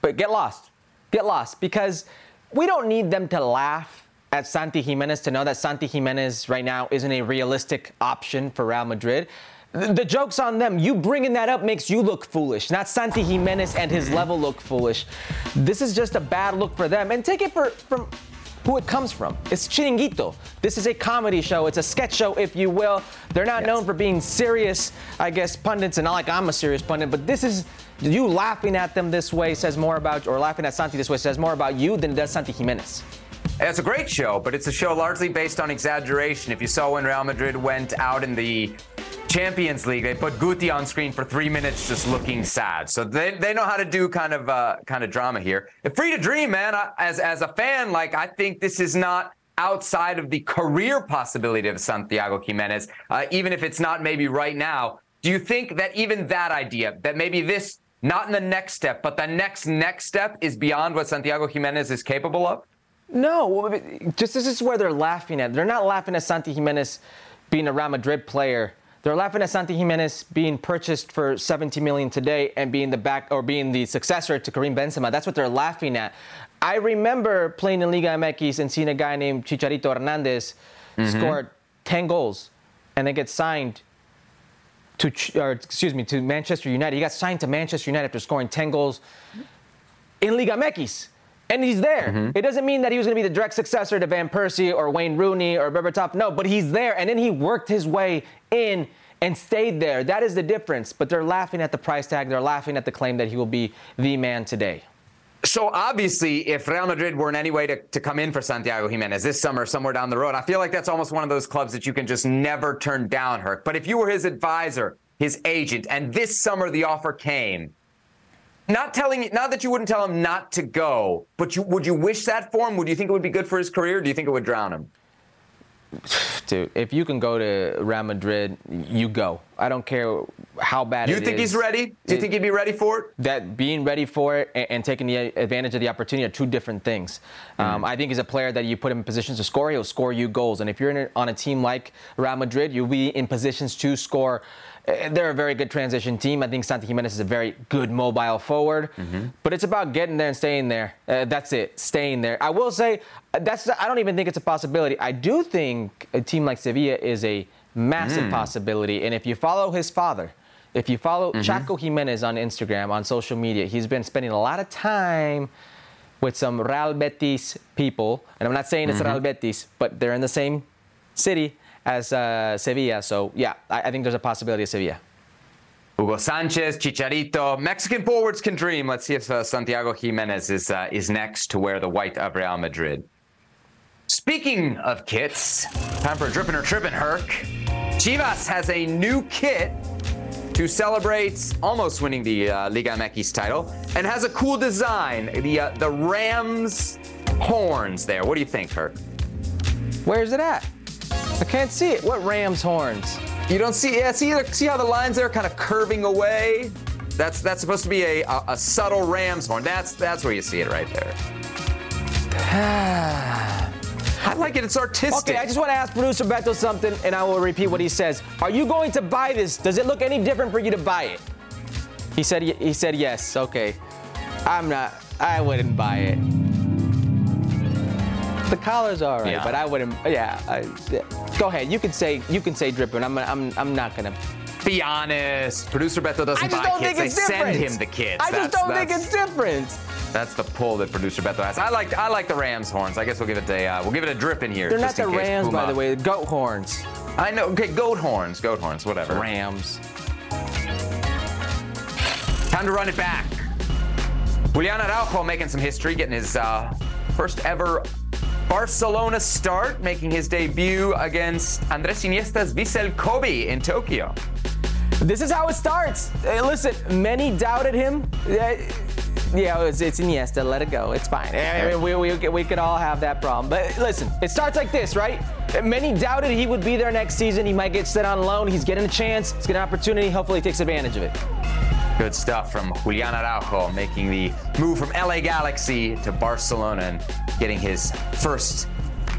but get lost. Get lost because we don't need them to laugh at Santi Jimenez to know that Santi Jimenez right now isn't a realistic option for Real Madrid. The joke's on them. You bringing that up makes you look foolish, not Santi Jimenez and his level look foolish. This is just a bad look for them. And take it for, from who it comes from. It's Chiringuito. This is a comedy show. It's a sketch show, if you will. They're not known for being serious, I guess, pundits, and not like I'm a serious pundit, but this is you laughing at them this way says more about, or laughing at Santi this way says more about you than it does Santi Jimenez. It's a great show, but it's a show largely based on exaggeration. If you saw when Real Madrid went out in the Champions League, they put Guti on screen for three minutes just looking sad. So they, they know how to do kind of uh, kind of drama here. Free to dream, man. I, as as a fan, like I think this is not outside of the career possibility of Santiago Jimenez, uh, even if it's not maybe right now. Do you think that even that idea, that maybe this not in the next step, but the next next step is beyond what Santiago Jimenez is capable of? No, just this is where they're laughing at. They're not laughing at Santi Jimenez being a Real Madrid player. They're laughing at Santi Jimenez being purchased for 70 million today and being the back or being the successor to Karim Benzema. That's what they're laughing at. I remember playing in Liga MX and seeing a guy named Chicharito Hernandez Mhm. scored 10 goals and then get signed to, or excuse me, to Manchester United. He got signed to Manchester United after scoring 10 goals in Liga MX. And he's there. Mm-hmm. It doesn't mean that he was going to be the direct successor to Van Persie or Wayne Rooney or Berbatov. No, but he's there. And then he worked his way in and stayed there. That is the difference. But they're laughing at the price tag. They're laughing at the claim that he will be the man today. So obviously, if Real Madrid were in any way to, to come in for Santiago Jimenez this summer, somewhere down the road, I feel like that's almost one of those clubs that you can just never turn down, Herc. But if you were his advisor, his agent, and this summer the offer came, not telling, you, not that you wouldn't tell him not to go, but you, would you wish that for him? Would you think it would be good for his career? Or do you think it would drown him? Dude, if you can go to Real Madrid, you go. I don't care how bad it is. You it think is. he's ready? Do you think he'd be ready for it? that being ready for it and, and taking the advantage of the opportunity are two different things. Um, I think he's a player that you put him in positions to score, he'll score you goals. And if you're a, on a team like Real Madrid, you'll be in positions to score. Uh, They're a very good transition team. I think Santi Jimenez is a very good mobile forward, but it's about getting there and staying there. Uh, that's it, staying there. I will say uh, that's. I don't even think it's a possibility. I do think a team like Sevilla is a massive Mm. possibility. And if you follow his father, if you follow Mhm. Chaco Jimenez on Instagram, on social media, he's been spending a lot of time with some Real Betis people. And I'm not saying it's Mhm. Real Betis, but they're in the same city as uh, Sevilla. So, yeah, I, I think there's a possibility of Sevilla. Hugo Sanchez, Chicharito, Mexican forwards can dream. Let's see if uh, Santiago Jimenez is uh, is next to wear the white of Real Madrid. Speaking of kits, time for a drippin' or trippin' Herc. Chivas has a new kit to celebrate almost winning the uh, Liga MX title and has a cool design. The uh, the Rams horns there. What do you think, Herc? Where's it at? I can't see it. What Rams horns? You don't see? Yeah, see, see how the lines there are kind of curving away. That's that's supposed to be a, a, a subtle ram's horn. That's that's where you see it right there. I like it. It's artistic. Okay, I just want to ask producer Beto something, and I will repeat what he says. Are you going to buy this? Does it look any different for you to buy it? He said. He said yes. Okay. I'm not. I wouldn't buy it. The collar's all right, Yeah. but I wouldn't. Yeah, I, yeah. Go ahead. You can say you can say dripping. I'm I'm I'm not gonna. Be honest. Producer Beto doesn't buy kids. they different. send him the kids. I just don't think it's different. That's the pull that producer Beto has. I like I like the Rams horns. I guess we'll give it a uh, we'll give it a drip in here. They're not in the case Rams, by the way. The goat horns. I know. Okay, goat horns, goat horns, whatever. Rams. Time to run it back. Julian Araujo making some history, getting his uh, first ever Barcelona start, making his debut against Andres Iniesta's Vissel Kobe in Tokyo. This is how it starts. Hey, listen, many doubted him. Yeah, it's, it's Iniesta. Let it go. It's fine. I mean, we, we, we could all have that problem. But listen, it starts like this, right? Many doubted he would be there next season. He might get set on loan. He's getting a chance. He's getting an opportunity. Hopefully, he takes advantage of it. Good stuff from Julian Araujo, making the move from LA Galaxy to Barcelona and getting his first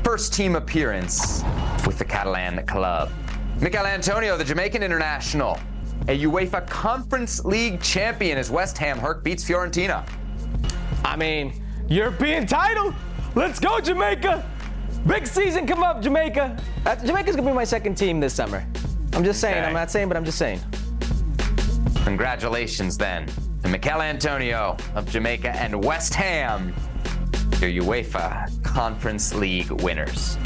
first team appearance with the Catalan club. Michail Antonio, the Jamaican international, a UEFA Conference League champion as West Ham Herc beats Fiorentina. I mean, European title. Let's go, Jamaica. Big season come up, Jamaica. Uh, Jamaica's gonna be my second team this summer. I'm just saying. Okay. I'm not saying, but I'm just saying. Congratulations then to Michail Antonio of Jamaica and West Ham, your UEFA Conference League winners.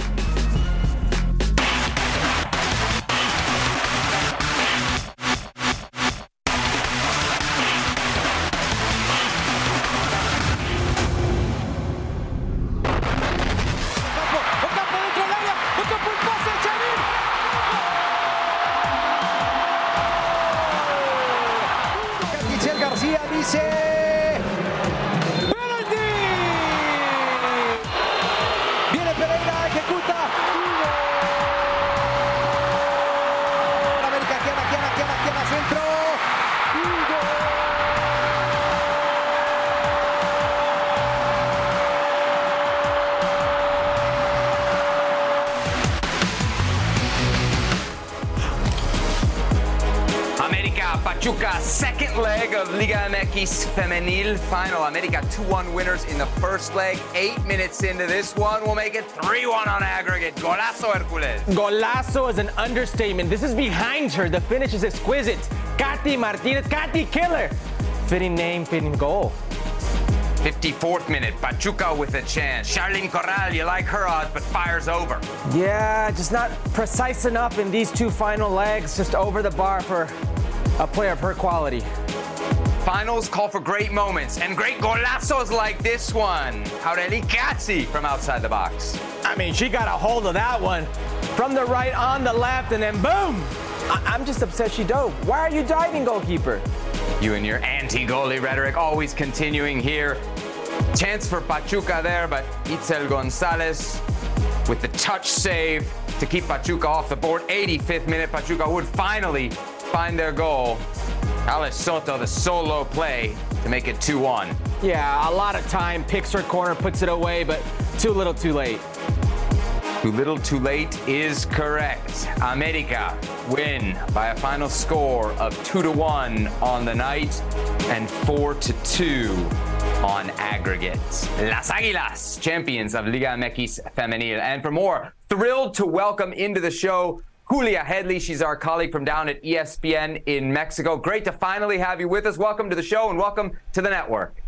Femenil final. America 2-1 winners in the first leg. Eight minutes into this one, we'll make it 3-1 on aggregate. Golazo Hercules. Golazo is an understatement. This is behind her. The finish is exquisite. Katy Martinez, Katy Killer. Fitting name, fitting goal. 54th minute, Pachuca with a chance. Charlyn Corral, you like her odds, but fires over. Yeah, just not precise enough in these two final legs. Just over the bar for a player of her quality. Finals call for great moments and great golazos like this one. Aurelie Kaci from outside the box. I mean, she got a hold of that one from the right on the left, and then boom! I- I'm just upset she dove. Why are you diving, goalkeeper? You and your anti-goalie rhetoric always continuing here. Chance for Pachuca there, but Itzel Gonzalez with the touch save to keep Pachuca off the board. 85th minute, Pachuca would finally find their goal. Alex Soto, the solo play to make it 2-1. Yeah, a lot of time. Picks her corner, puts it away, but too little, too late. Too little, too late is correct. America win by a final score of two to one on the night and four to two on aggregate. Las Águilas, champions of Liga MX Femenil. And for more, thrilled to welcome into the show Julia Headley. She's our colleague from down at ESPN in Mexico. Great to finally have you with us. Welcome to the show and welcome to the network.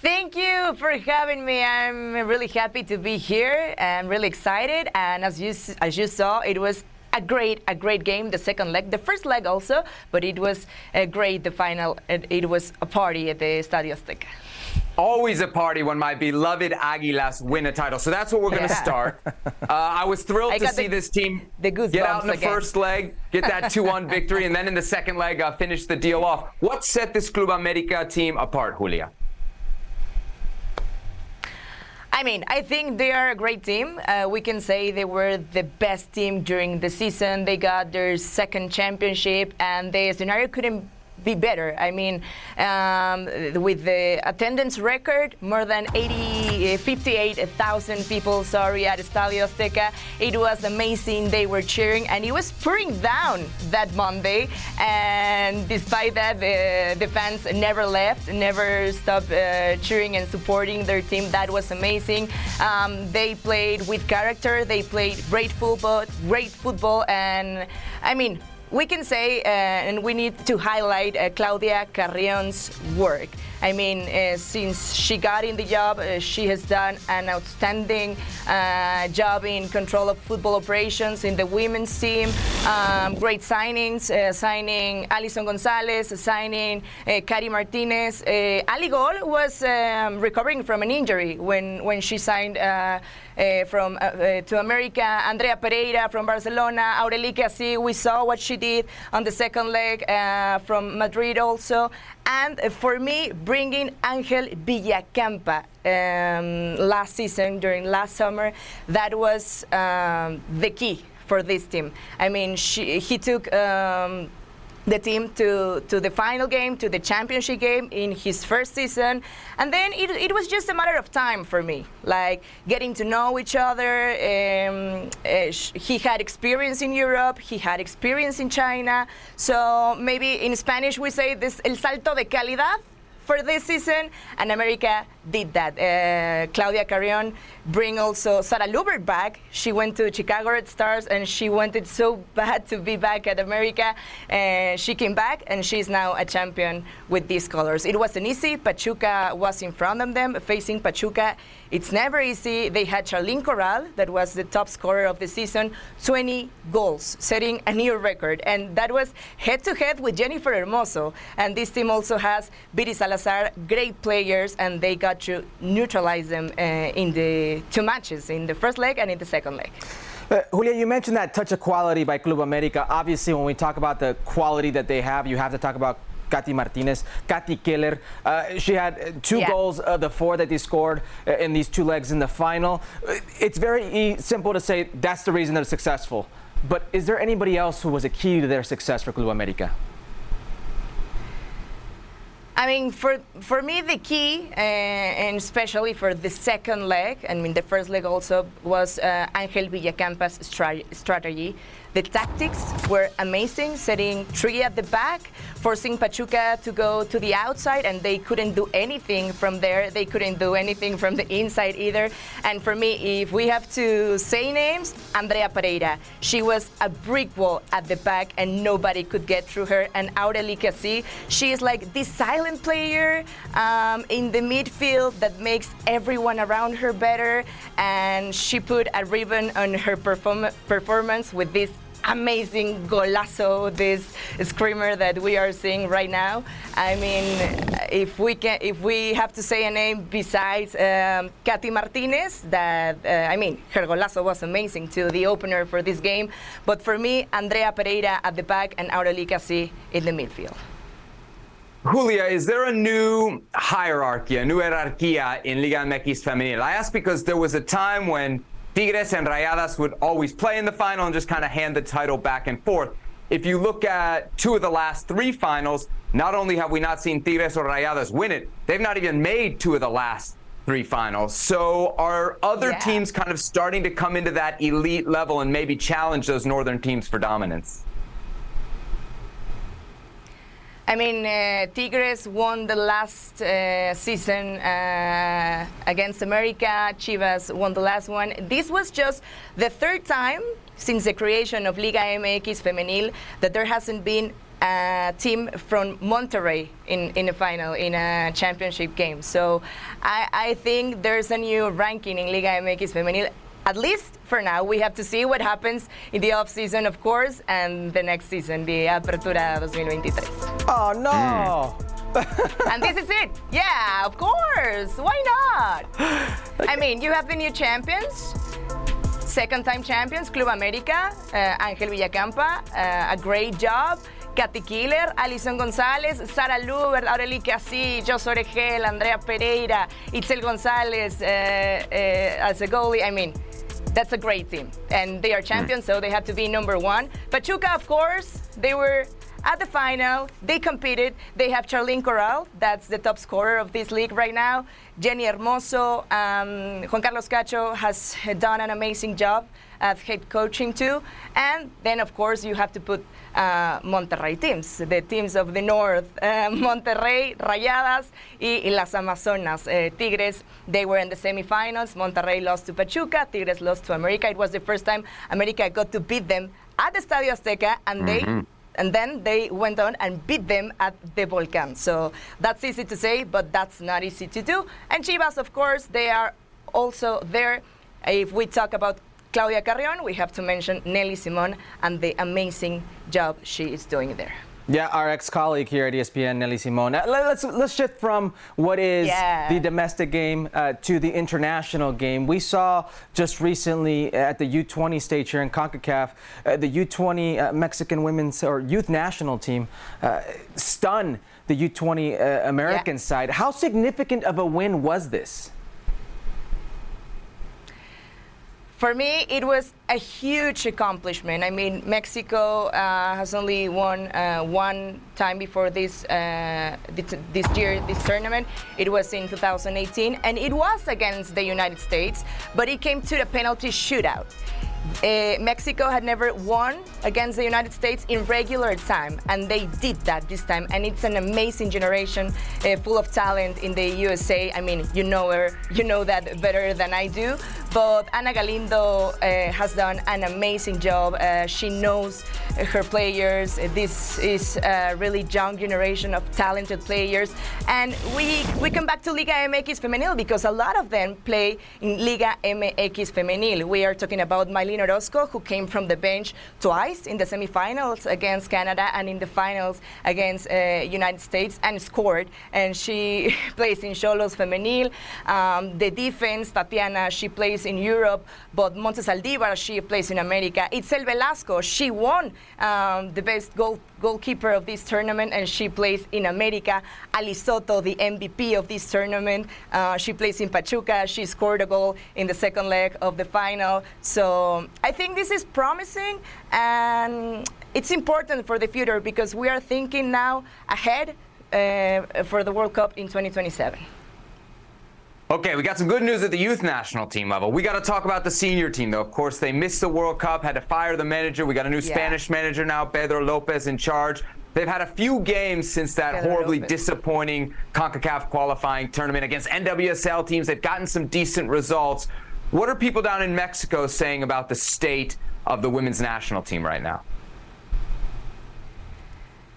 Thank you for having me. I'm really happy to be here. I'm really excited. And as you as you saw, it was a great a great game. The second leg, the first leg also, but it was great. The final, it, it was a party at the Estadio Azteca. Always a party when my beloved Aguilas win a title. So that's what we're going to Yeah. start. Uh, I was thrilled I to see the- this team get out in the again. first leg, get that 2 1 victory, and then in the second leg, uh, finish the deal off. What set this Club America team apart, Julia? I mean, I think they are a great team. Uh, we can say they were the best team during the season. They got their second championship, and the scenario couldn't be better. I mean, um, with the attendance record, more than 80, 58,000 people, sorry, at Estadio Azteca. It was amazing. They were cheering, and it was pouring down that Monday. And despite that, the, the fans never left, never stopped uh, cheering and supporting their team. That was amazing. Um, they played with character. They played great football, great football, and I mean, we can say, uh, and we need to highlight uh, Claudia Carrion's work. I mean, uh, since she got in the job, uh, she has done an outstanding uh, job in control of football operations in the women's team. Um, great signings, uh, signing Alison Gonzalez, signing Cari Martinez. Ali Gol was um, recovering from an injury when, when she signed uh, from uh, uh, to America. Andrea Pereira from Barcelona. Aurelie Kaci, we saw what she did on the second leg from Madrid also. And for me, bringing Angel Villacampa um, last season, during last summer, that was um, the key for this team. I mean, she, he took um, the team to, to the final game, to the championship game in his first season. And then it, it was just a matter of time for me, like getting to know each other. Um, uh, he had experience in Europe, he had experience in China. So maybe in Spanish we say this el salto de calidad for this season, and America did that. Uh, Claudia Carrion bring also Sarah Luebbert back. She went to Chicago Red Stars, and she wanted so bad to be back at America. Uh, she came back, and she's now a champion with these colors. It wasn't easy. Pachuca was in front of them, facing Pachuca. It's never easy. They had Charlyn Corral, that was the top scorer of the season, 20 goals, setting a new record. And that was head to head with Jennifer Hermoso. And this team also has Viri Salazar, great players, and they got to neutralize them uh, in the two matches, in the first leg and in the second leg. Uh, Julia, you mentioned that touch of quality by Club America. Obviously, when we talk about the quality that they have, you have to talk about Katy Martinez, Katy Keller. Uh, she had uh, two Yeah. goals of the four that they scored in these two legs in the final. It's very e- simple to say that's the reason they're successful. But is there anybody else who was a key to their success for Club America? I mean, for for me, the key, uh, and especially for the second leg, I mean, the first leg also was uh, Angel Villacampa's stra- strategy. The tactics were amazing, setting three at the back, forcing Pachuca to go to the outside, and they couldn't do anything from there. They couldn't do anything from the inside either. And for me, if we have to say names, Andrea Pereira. She was a brick wall at the back, and nobody could get through her. And Aurelie Kaci, she is like this silent player um, in the midfield that makes everyone around her better. And she put a ribbon on her perform- performance with this amazing golazo, this screamer that we are seeing right now. I mean, if we can, if we have to say a name besides um, Katy Martinez, that uh, I mean, her golazo was amazing too, the opener for this game. But for me, Andrea Pereira at the back and Aurelie Kaci in the midfield. Julia, is there a new hierarchy, a new jerarquía in Liga MX Femenil? I ask because there was a time when Tigres and Rayadas would always play in the final and just kind of hand the title back and forth. If you look at two of the last three finals, not only have we not seen Tigres or Rayadas win it, they've not even made two of the last three finals. So are other Yeah. teams kind of starting to come into that elite level and maybe challenge those northern teams for dominance? I mean, uh, Tigres won the last uh, season uh, against America. Chivas won the last one. This was just the third time since the creation of Liga MX Femenil that there hasn't been a team from Monterrey in, in a final, in a championship game. So I, I think there's a new ranking in Liga MX Femenil. At least for now, we have to see what happens in the off season, of course, and the next season, the Apertura 2023. Oh no! and this is it. Yeah, of course. Why not? I mean, you have the new champions. Second time champions, Club America, uh, Angel Villacampa, uh, a great job. Katy Killer, Alison Gonzalez, Sara Luebbert, Aurelie Kaci, Jos Oregel, Andrea Pereira, Itzel Gonzalez uh, uh, as a goalie. I mean, that's a great team. And they are champions, mm. so they have to be number one. Pachuca, of course, they were at the final. They competed. They have Charlyn Corral, that's the top scorer of this league right now. Jenny Hermoso, um, Juan Carlos Cacho has done an amazing job at head coaching too. And then, of course, you have to put uh, Monterrey teams, the teams of the north. Uh, Monterrey, Rayadas, y, las Amazonas. Uh, Tigres, they were in the semifinals. Monterrey lost to Pachuca. Tigres lost to America. It was the first time America got to beat them at the Estadio Azteca, and they Mhm. And then they went on and beat them at the Volcan. So that's easy to say, but that's not easy to do. And Chivas, of course, they are also there. If we talk about Claudia Carrion, we have to mention Nelly Simon and the amazing job she is doing there. Yeah, our ex-colleague here at ESPN, Nelly Simone. Let- Let's let's shift from what is Yeah. the domestic game uh, to the international game. We saw just recently at the U20 stage here in Concacaf, uh, the U20 uh, Mexican women's or youth national team uh, stun the U20 uh, American side. How significant of a win was this? For me, it was a huge accomplishment. I mean, Mexico uh, has only won uh, one time before this, uh, this year, this tournament. It was in 2018, and it was against the United States, but it came to the penalty shootout. Uh, Mexico had never won against the United States in regular time, and they did that this time. And it's an amazing generation, uh, full of talent in the USA. I mean, you know her, you know that better than I do. But Ana Galindo uh, has done an amazing job. Uh, she knows her players. Uh, This is a really young generation of talented players, and we we come back to Liga MX Femenil because a lot of them play in Liga MX Femenil. We are talking about Maylin Orozco, who came from the bench twice in the semifinals against Canada and in the finals against uh, United States and scored. And she plays in Xolos Femenil. Um, the defense, Tatiana, she plays in Europe, but Montse Saldivar, she plays in America. Itzel Velasco, she won um, the best goal goalkeeper of this tournament, and she plays in America. Ali Soto, the MVP of this tournament, uh, she plays in Pachuca. She scored a goal in the second leg of the final. So I think this is promising, and it's important for the future because we are thinking now ahead uh, for the World Cup in 2027. Okay, we got some good news at the youth national team level. We got to talk about the senior team, though. Of course, they missed the World Cup, had to fire the manager. We got a new Yeah. Spanish manager now, Pedro Lopez, in charge. They've had a few games since that Pedro horribly Lopez. disappointing CONCACAF qualifying tournament against NWSL teams. They've gotten some decent results. What are people down in Mexico saying about the state of the women's national team right now?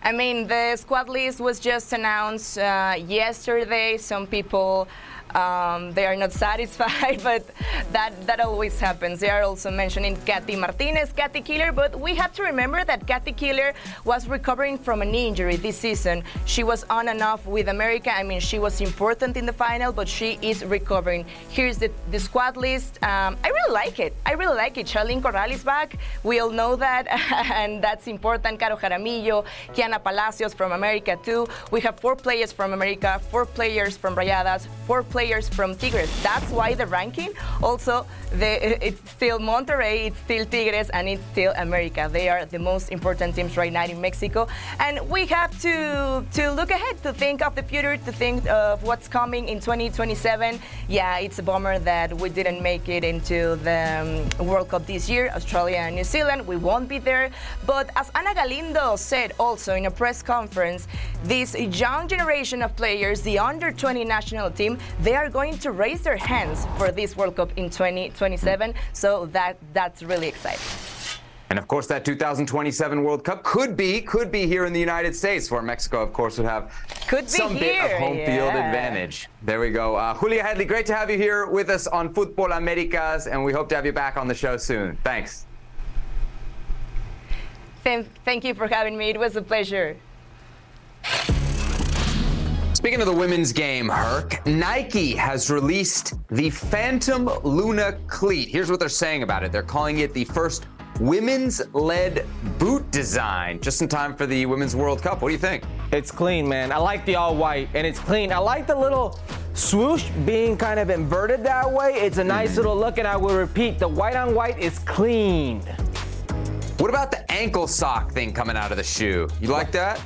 I mean, the squad list was just announced uh, yesterday. Some people um, they are not satisfied, but that that always happens. They are also mentioning Kathy Martinez, Kathy Killer, but we have to remember that Kathy Killer was recovering from an injury this season. She was on and off with America. I mean, she was important in the final, but she is recovering. Here's the, the squad list. Um, I really like it. I really like it. Charlyn Corral is back. We all know that, and that's important. Caro Jaramillo, Kiana Palacios from America too. We have four players from America, four players from Rayadas, four players from Tigres. That's why the ranking. Also, the, it's still Monterrey, it's still Tigres, and it's still America. They are the most important teams right now in Mexico, and we have to to look ahead, to think of the future, to think of what's coming in 2027. Yeah, it's a bummer that we didn't make it into the um, World Cup this year. Australia and New Zealand, we won't be there. But as Ana Galindo said also in a press conference, this young generation of players, the under 20 national team, they are going to raise their hands for this World Cup in 2027. So that that's really exciting. And of course, that 2027 World Cup could be could be here in the United States, where Mexico, of course, would have Could be some bit of home field advantage. There we go. Uh, Julia Headley, great to have you here with us on Futbol Americas, and we hope to have you back on the show soon. Thanks. Thank, thank you for having me. It was a pleasure. Speaking of the women's game, Herc, Nike has released the Phantom Luna cleat. Here's what they're saying about it. They're calling it the first women's led boot design just in time for the Women's World Cup. What do you think? It's clean, man. I like the all white, and it's clean. I like the little swoosh being kind of inverted that way. It's a mm-hmm. nice little look, and I will repeat the white on white is clean. What about the ankle sock thing coming out of the shoe? You like that?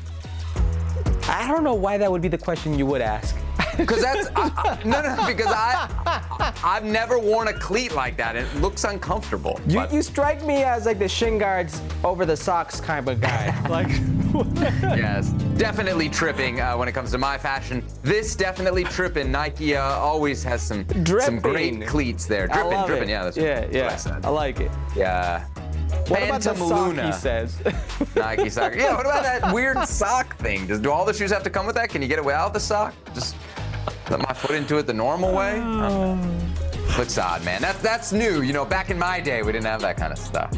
I don't know why that would be the question you would ask. Because that's I, I, no, no. Because I, I have never worn a cleat like that. It looks uncomfortable. You, you strike me as like the shin guards over the socks kind of guy. like yes, definitely tripping uh, when it comes to my fashion. This definitely tripping. Nike uh, always has some some great cleats there. I Dripping, dripping. it. Yeah, that's yeah, what, yeah. That's what I said. I like it. Yeah. What about the Phantom sock Luna. he says? Nike sock. Yeah, what about that weird sock thing? Does do all the shoes have to come with that? Can you get it without the sock? Just let my foot into it the normal way? Looks odd, man. That, that's new. You know, back in my day, we didn't have that kind of stuff.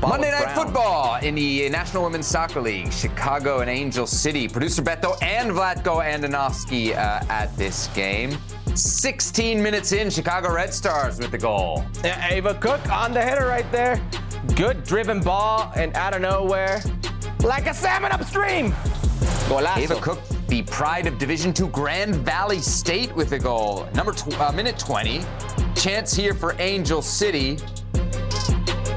Monday Night brown. Football in the National Women's Soccer League, Chicago and Angel City. Producer Beto and Vlatko Andonovski uh, at this game. 16 minutes in, Chicago Red Stars with the goal. Yeah, Ava Cook on the header right there. Good driven ball and out of nowhere, like a salmon upstream. Golazo. Ava Cook, the pride of Division Two Grand Valley State with the goal. Number tw- uh, minute 20. Chance here for Angel City.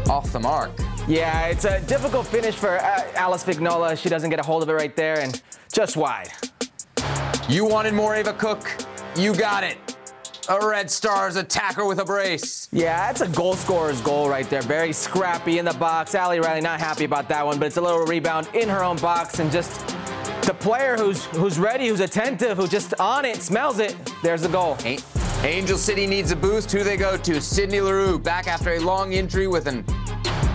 Off the mark. Yeah, it's a difficult finish for uh, Alice Vignola. She doesn't get a hold of it right there and just wide. You wanted more Ava Cook. You got it. A Red Stars attacker with a brace. Yeah, that's a goal scorer's goal right there. Very scrappy in the box. Ali Riley not happy about that one, but it's a little rebound in her own box and just the player who's who's ready, who's attentive, who just on it, smells it. There's the goal. A- Angel City needs a boost. Who they go to? Sydney Leroux back after a long injury with an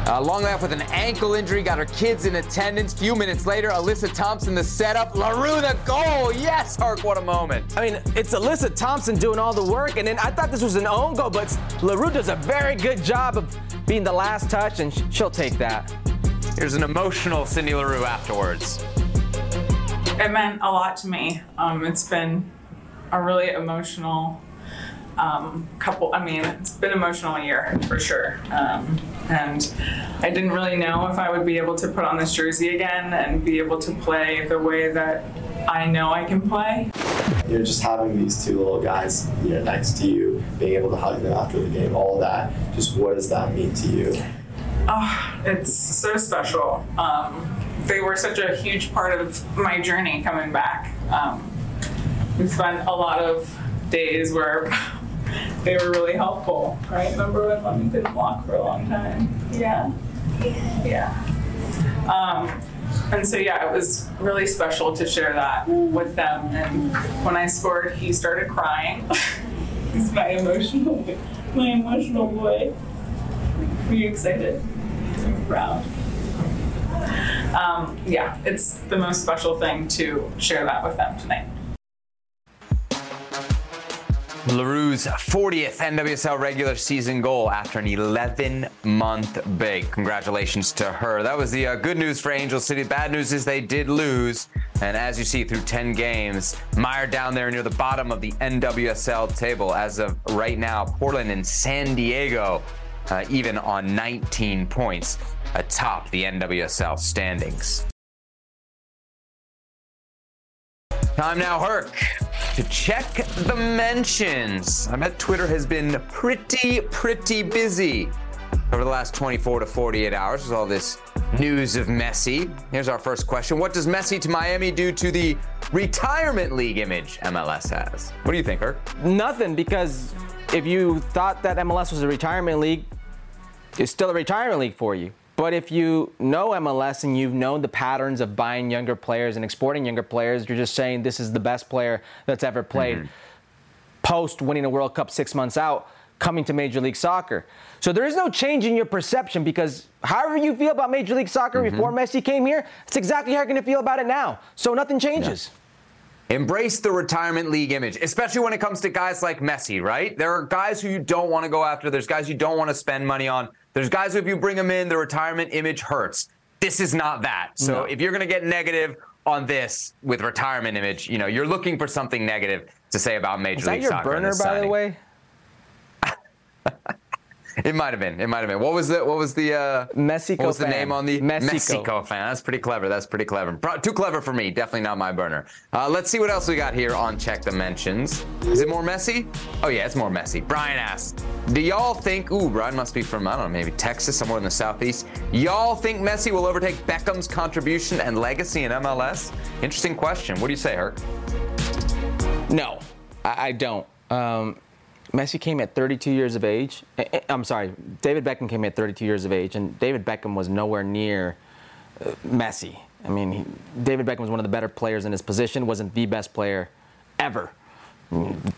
uh, long layoff with an ankle injury. Got her kids in attendance. Few minutes later, Alyssa Thompson the setup. Leroux the goal. Yes, Herc, what a moment. I mean, it's Alyssa Thompson doing all the work, and then I thought this was an own goal, but Leroux does a very good job of being the last touch, and she'll take that. Here's an emotional Sydney Leroux afterwards. It meant a lot to me. Um, it's been a really emotional um, couple. I mean, it's been an emotional year for sure. Um, and I didn't really know if I would be able to put on this jersey again and be able to play the way that I know I can play. you know, just having these two little guys, you know, next to you, being able to hug them after the game, all that, just what does that mean to you? Oh, it's so special. Um, they were such a huge part of my journey coming back. Um, we spent a lot of days where they were really helpful, right? Remember when Lemmy couldn't walk for a long time? Yeah. Yeah. Um, and so, yeah, it was really special to share that with them. And when I scored, he started crying. He's my emotional, my emotional boy. Were you excited? I'm proud. Um, yeah, it's the most special thing to share that with them tonight. Leroux's 40th NWSL regular season goal after an 11 month break. Congratulations to her. That was the uh, good news for Angel City. Bad news is they did lose. And as you see through 10 games, mired down there near the bottom of the NWSL table. As of right now, Portland and San Diego, uh, even on 19 points atop the NWSL standings. Time now, Herc, to check the mentions. I bet Twitter has been pretty, pretty busy over the last 24 to 48 hours with all this news of Messi. Here's our first question What does Messi to Miami do to the retirement league image MLS has? What do you think, Herc? Nothing, because if you thought that MLS was a retirement league, it's still a retirement league for you. But if you know MLS and you've known the patterns of buying younger players and exporting younger players, you're just saying this is the best player that's ever played mm-hmm. post winning a World Cup six months out, coming to Major League Soccer. So there is no change in your perception because however you feel about Major League Soccer mm-hmm. before Messi came here, it's exactly how you're going to feel about it now. So nothing changes. Embrace the retirement league image, especially when it comes to guys like Messi, right? There are guys who you don't want to go after. There's guys you don't want to spend money on. There's guys who, if you bring them in, the retirement image hurts. This is not that. So No. if you're going to get negative on this with retirement image, you know, you're looking for something negative to say about Major Is that League your Soccer. and burner, this by the way? It might have been. It might have been. What was the What was the uh, Mexico What was the fan. name on the Mexico. Mexico fan? That's pretty clever. That's pretty clever. Pro- too clever for me. Definitely not my burner. Uh, let's see what else we got here on Check the Mentions. Is it more messy? Oh yeah, it's more messy. Brian asked, "Do y'all think? Ooh, Brian must be from I don't know, maybe Texas, somewhere in the southeast. Y'all think Messi will overtake Beckham's contribution and legacy in MLS? Interesting question. What do you say, Herc? No, I, I don't. Um, Messi came at 32 years of age. I, I- I'm sorry, David Beckham came at 32 years of age, and David Beckham was nowhere near uh, Messi. I mean, he, David Beckham was one of the better players in his position. wasn't the best player ever.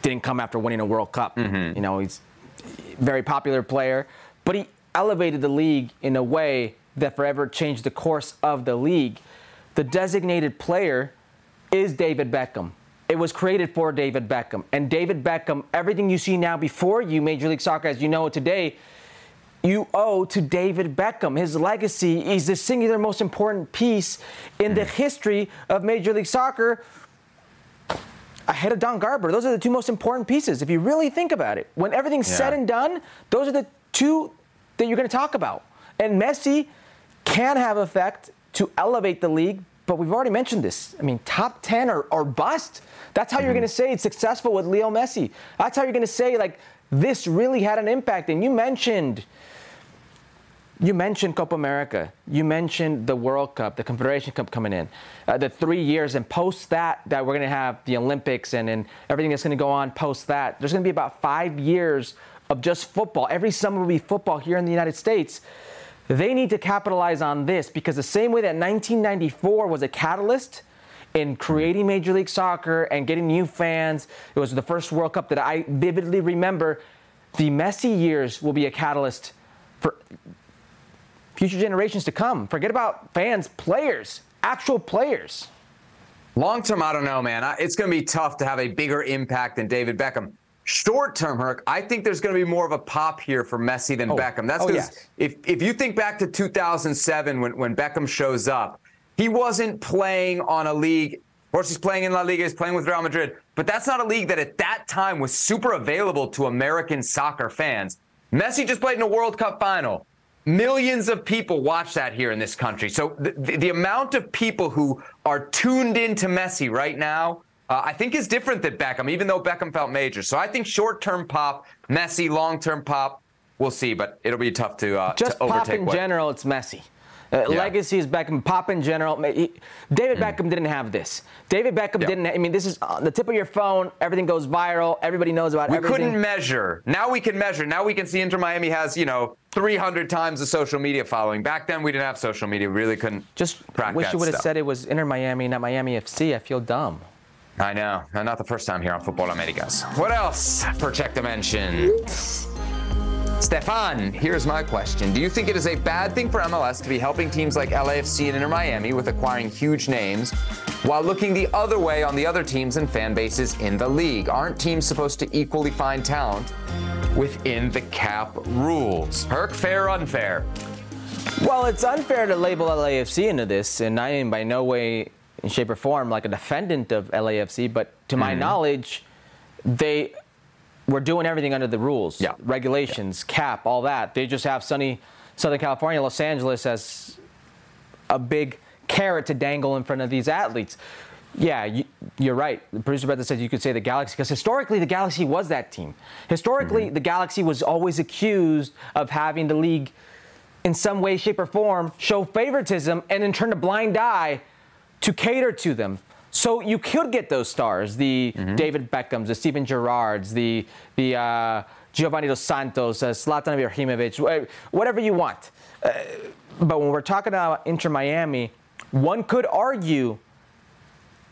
Didn't come after winning a World Cup. Mm-hmm. You know, he's a very popular player, but he elevated the league in a way that forever changed the course of the league. The designated player is David Beckham. It was created for David Beckham. And David Beckham, everything you see now before you, Major League Soccer as you know it today, you owe to David Beckham. His legacy is the singular most important piece in the history of Major League Soccer ahead of Don Garber. Those are the two most important pieces. If you really think about it, when everything's Yeah. said and done, those are the two that you're going to talk about. And Messi can have effect to elevate the league, but we've already mentioned this. I mean, top 10 or, or bust. That's how you're going to say it's successful with Leo Messi. That's how you're going to say, like, this really had an impact. And you mentioned you mentioned Copa America. You mentioned the World Cup, the Confederation Cup coming in, uh, the three years, and post that, that we're going to have the Olympics and, and everything that's going to go on post that. There's going to be about five years of just football. Every summer will be football here in the United States. They need to capitalize on this because the same way that 1994 was a catalyst in creating Major League Soccer and getting new fans, it was the first World Cup that I vividly remember. The Messi years will be a catalyst for future generations to come. Forget about fans, players, actual players. Long term, I don't know, man. It's going to be tough to have a bigger impact than David Beckham. Short term, Herc, I think there's going to be more of a pop here for Messi than Oh. Beckham. That's Oh, because yes. if, if you think back to 2007 when, when Beckham shows up, he wasn't playing on a league. Of course, he's playing in La Liga, he's playing with Real Madrid, but that's not a league that at that time was super available to American soccer fans. Messi just played in a World Cup final. Millions of people watch that here in this country. So the, the, the amount of people who are tuned into Messi right now, uh, I think is different than Beckham, even though Beckham felt major. So I think short-term pop, messy, long-term pop, we'll see, but it'll be tough to, uh, Just to pop in what- general, it's messy. Uh, Yeah. Legacy is Beckham. Pop in general. he- David Beckham didn't have this. David Beckham Yeah. didn't. I mean, this is on the tip of your phone. Everything goes viral. Everybody knows about We everything. couldn't measure. Now we can measure. Now we can see Inter Miami has, you know, 300 times the social media following. Back then we didn't have social media. We really couldn't Just crack wish you would have said it was Inter Miami, not Miami FC. I feel dumb. I know. Not the first time here on Futbol Americas. What else for Check the Mention? Stefan, here's my question. Do you think it is a bad thing for MLS to be helping teams like LAFC and Inter Miami with acquiring huge names while looking the other way on the other teams and fan bases in the league? Aren't teams supposed to equally find talent within the cap rules? Herc, fair or unfair? Well, it's unfair to label LAFC into this, and I am by no way, in shape or form, like a defendant of LAFC. But to my Mhm. knowledge, they were doing everything under the rules, Yeah. regulations, cap, all that. They just have sunny Southern California, Los Angeles as a big carrot to dangle in front of these athletes. Yeah, you, you're right. The producer Beth said you could say the Galaxy because historically the Galaxy was that team. Historically, the Galaxy was always accused of having the league in some way, shape, or form show favoritism and then turn a blind eye to cater to them. So you could get those stars, the David Beckhams, the Steven Gerrards, the the uh, Giovanni Dos Santos, uh, Zlatan Ibrahimovic, whatever you want. Uh, but when we're talking about Inter Miami, one could argue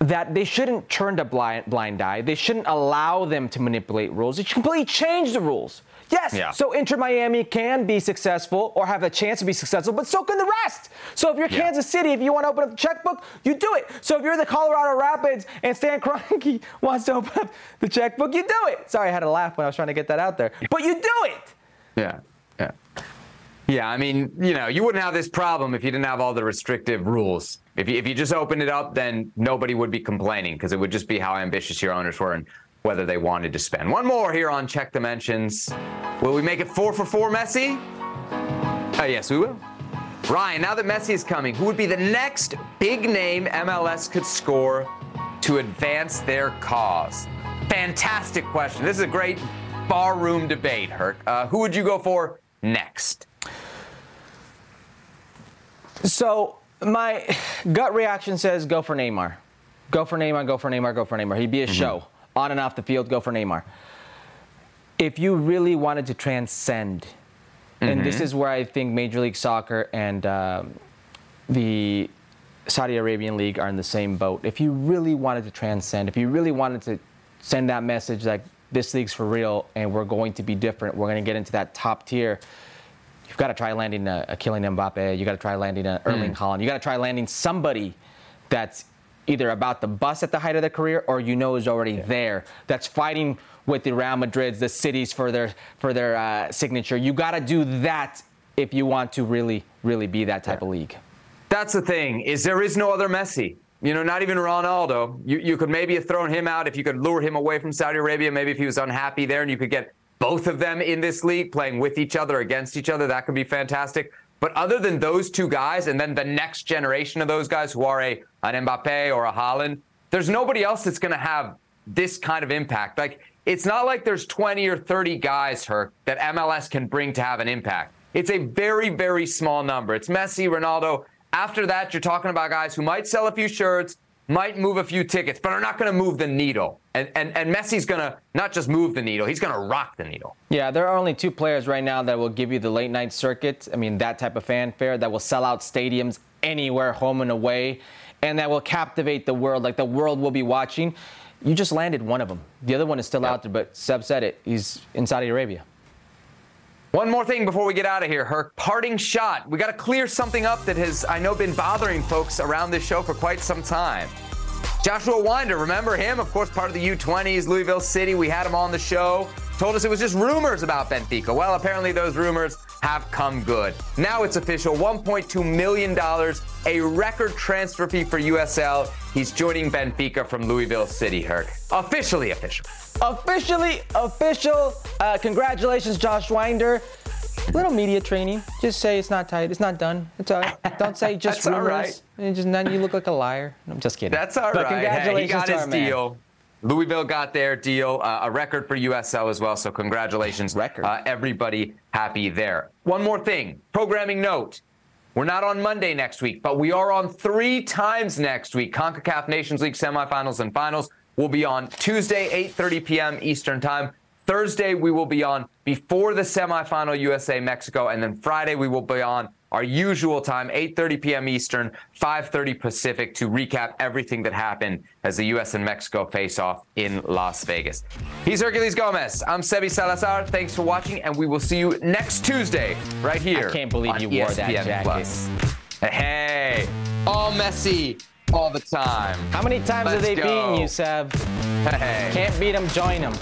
that they shouldn't turn a blind, blind eye. They shouldn't allow them to manipulate rules. They should completely change the rules. Yes, Yeah. so Inter Miami can be successful or have a chance to be successful, but so can the rest. So if you're Yeah. Kansas City, if you want to open up the checkbook, you do it. So if you're the Colorado Rapids and Stan Kroenke wants to open up the checkbook, you do it. Sorry, I had a laugh when I was trying to get that out there. But you do it. Yeah, yeah. Yeah, I mean, you know, you wouldn't have this problem if you didn't have all the restrictive rules. If you, if you just opened it up, then nobody would be complaining because it would just be how ambitious your owners were. And whether they wanted to spend. One more here on Check the Mentions. Will we make it four for four, Messi? Uh, yes, we will. Ryan, now that Messi is coming, who would be the next big name MLS could score to advance their cause? Fantastic question. This is a great barroom debate, Herc. Uh, who would you go for next? So my gut reaction says go for Neymar. Go for Neymar, go for Neymar, go for Neymar. He'd be a Mm-hmm. show. On and off the field, go for Neymar. If you really wanted to transcend, and this Mhm. is where I think Major League Soccer and um, the Saudi Arabian League are in the same boat. If you really wanted to transcend, if you really wanted to send that message like this league's for real and we're going to be different, we're going to get into that top tier, you've got to try landing a, a Kylian Mbappe. You got to try landing a Erling Mm. Haaland. You got to try landing somebody that's either about the bus at the height of their career or you know is already there. That's fighting with the Real Madrids, the cities for their for their uh, signature. You got to do that if you want to really really be that type of league. That's the thing is there is no other Messi. You know, not even Ronaldo. You you could maybe have thrown him out if you could lure him away from Saudi Arabia. Maybe if he was unhappy there, and you could get both of them in this league playing with each other against each other. That could be fantastic. But other than those two guys, and then the next generation of those guys who are a an Mbappe or a Haaland, there's nobody else that's going to have this kind of impact. Like it's not like there's 20 or 30 guys, Herc, that MLS can bring to have an impact. It's a very, very small number. It's Messi, Ronaldo. After that, you're talking about guys who might sell a few shirts, might move a few tickets, but are not going to move the needle. And, and, and Messi's going to not just move the needle, he's going to rock the needle. Yeah, there are only two players right now that will give you the late night circuit. I mean, that type of fanfare that will sell out stadiums anywhere, home and away, and that will captivate the world. Like the world will be watching. You just landed one of them. The other one is still out there, but Seb said it. He's in Saudi Arabia. One more thing before we get out of here, her Parting shot. We got to clear something up that has, I know, been bothering folks around this show for quite some time. Joshua Wynder, remember him? Of course, part of the U20s, Louisville City. We had him on the show. Told us it was just rumors about Benfica. Well, apparently those rumors have come good. Now it's official $1.2 million, a record transfer fee for USL. He's joining Benfica from Louisville City, Herc. Officially official. Officially official. Uh, congratulations, Josh Wynder. Little media training. Just say it's not tight. It's not done. It's all right. Don't say just That's all rumors. right. And just then you look like a liar. I'm just kidding. That's all but right. Hey, Congratulations he got his our man. Louisville got their deal, uh, a record for USL as well. So congratulations, record. Uh, everybody happy there. One more thing, programming note. We're not on Monday next week, but we are on three times next week. CONCACAF Nations League semifinals and finals will be on Tuesday, 8:30 p.m. Eastern Time. Thursday we will be on before the semifinal USA Mexico, and then Friday we will be on our usual time, 8:30 p.m. Eastern, 5:30 Pacific, to recap everything that happened as the U.S. and Mexico face off in Las Vegas. He's Herculez Gomez. I'm Sebi Salazar. Thanks for watching, and we will see you next Tuesday right here. I can't believe on you wore that ESPN jacket. Plus. Hey, all messy all the time. How many times Let's have they go. beaten you, Seb? Hey. Can't beat them, join them.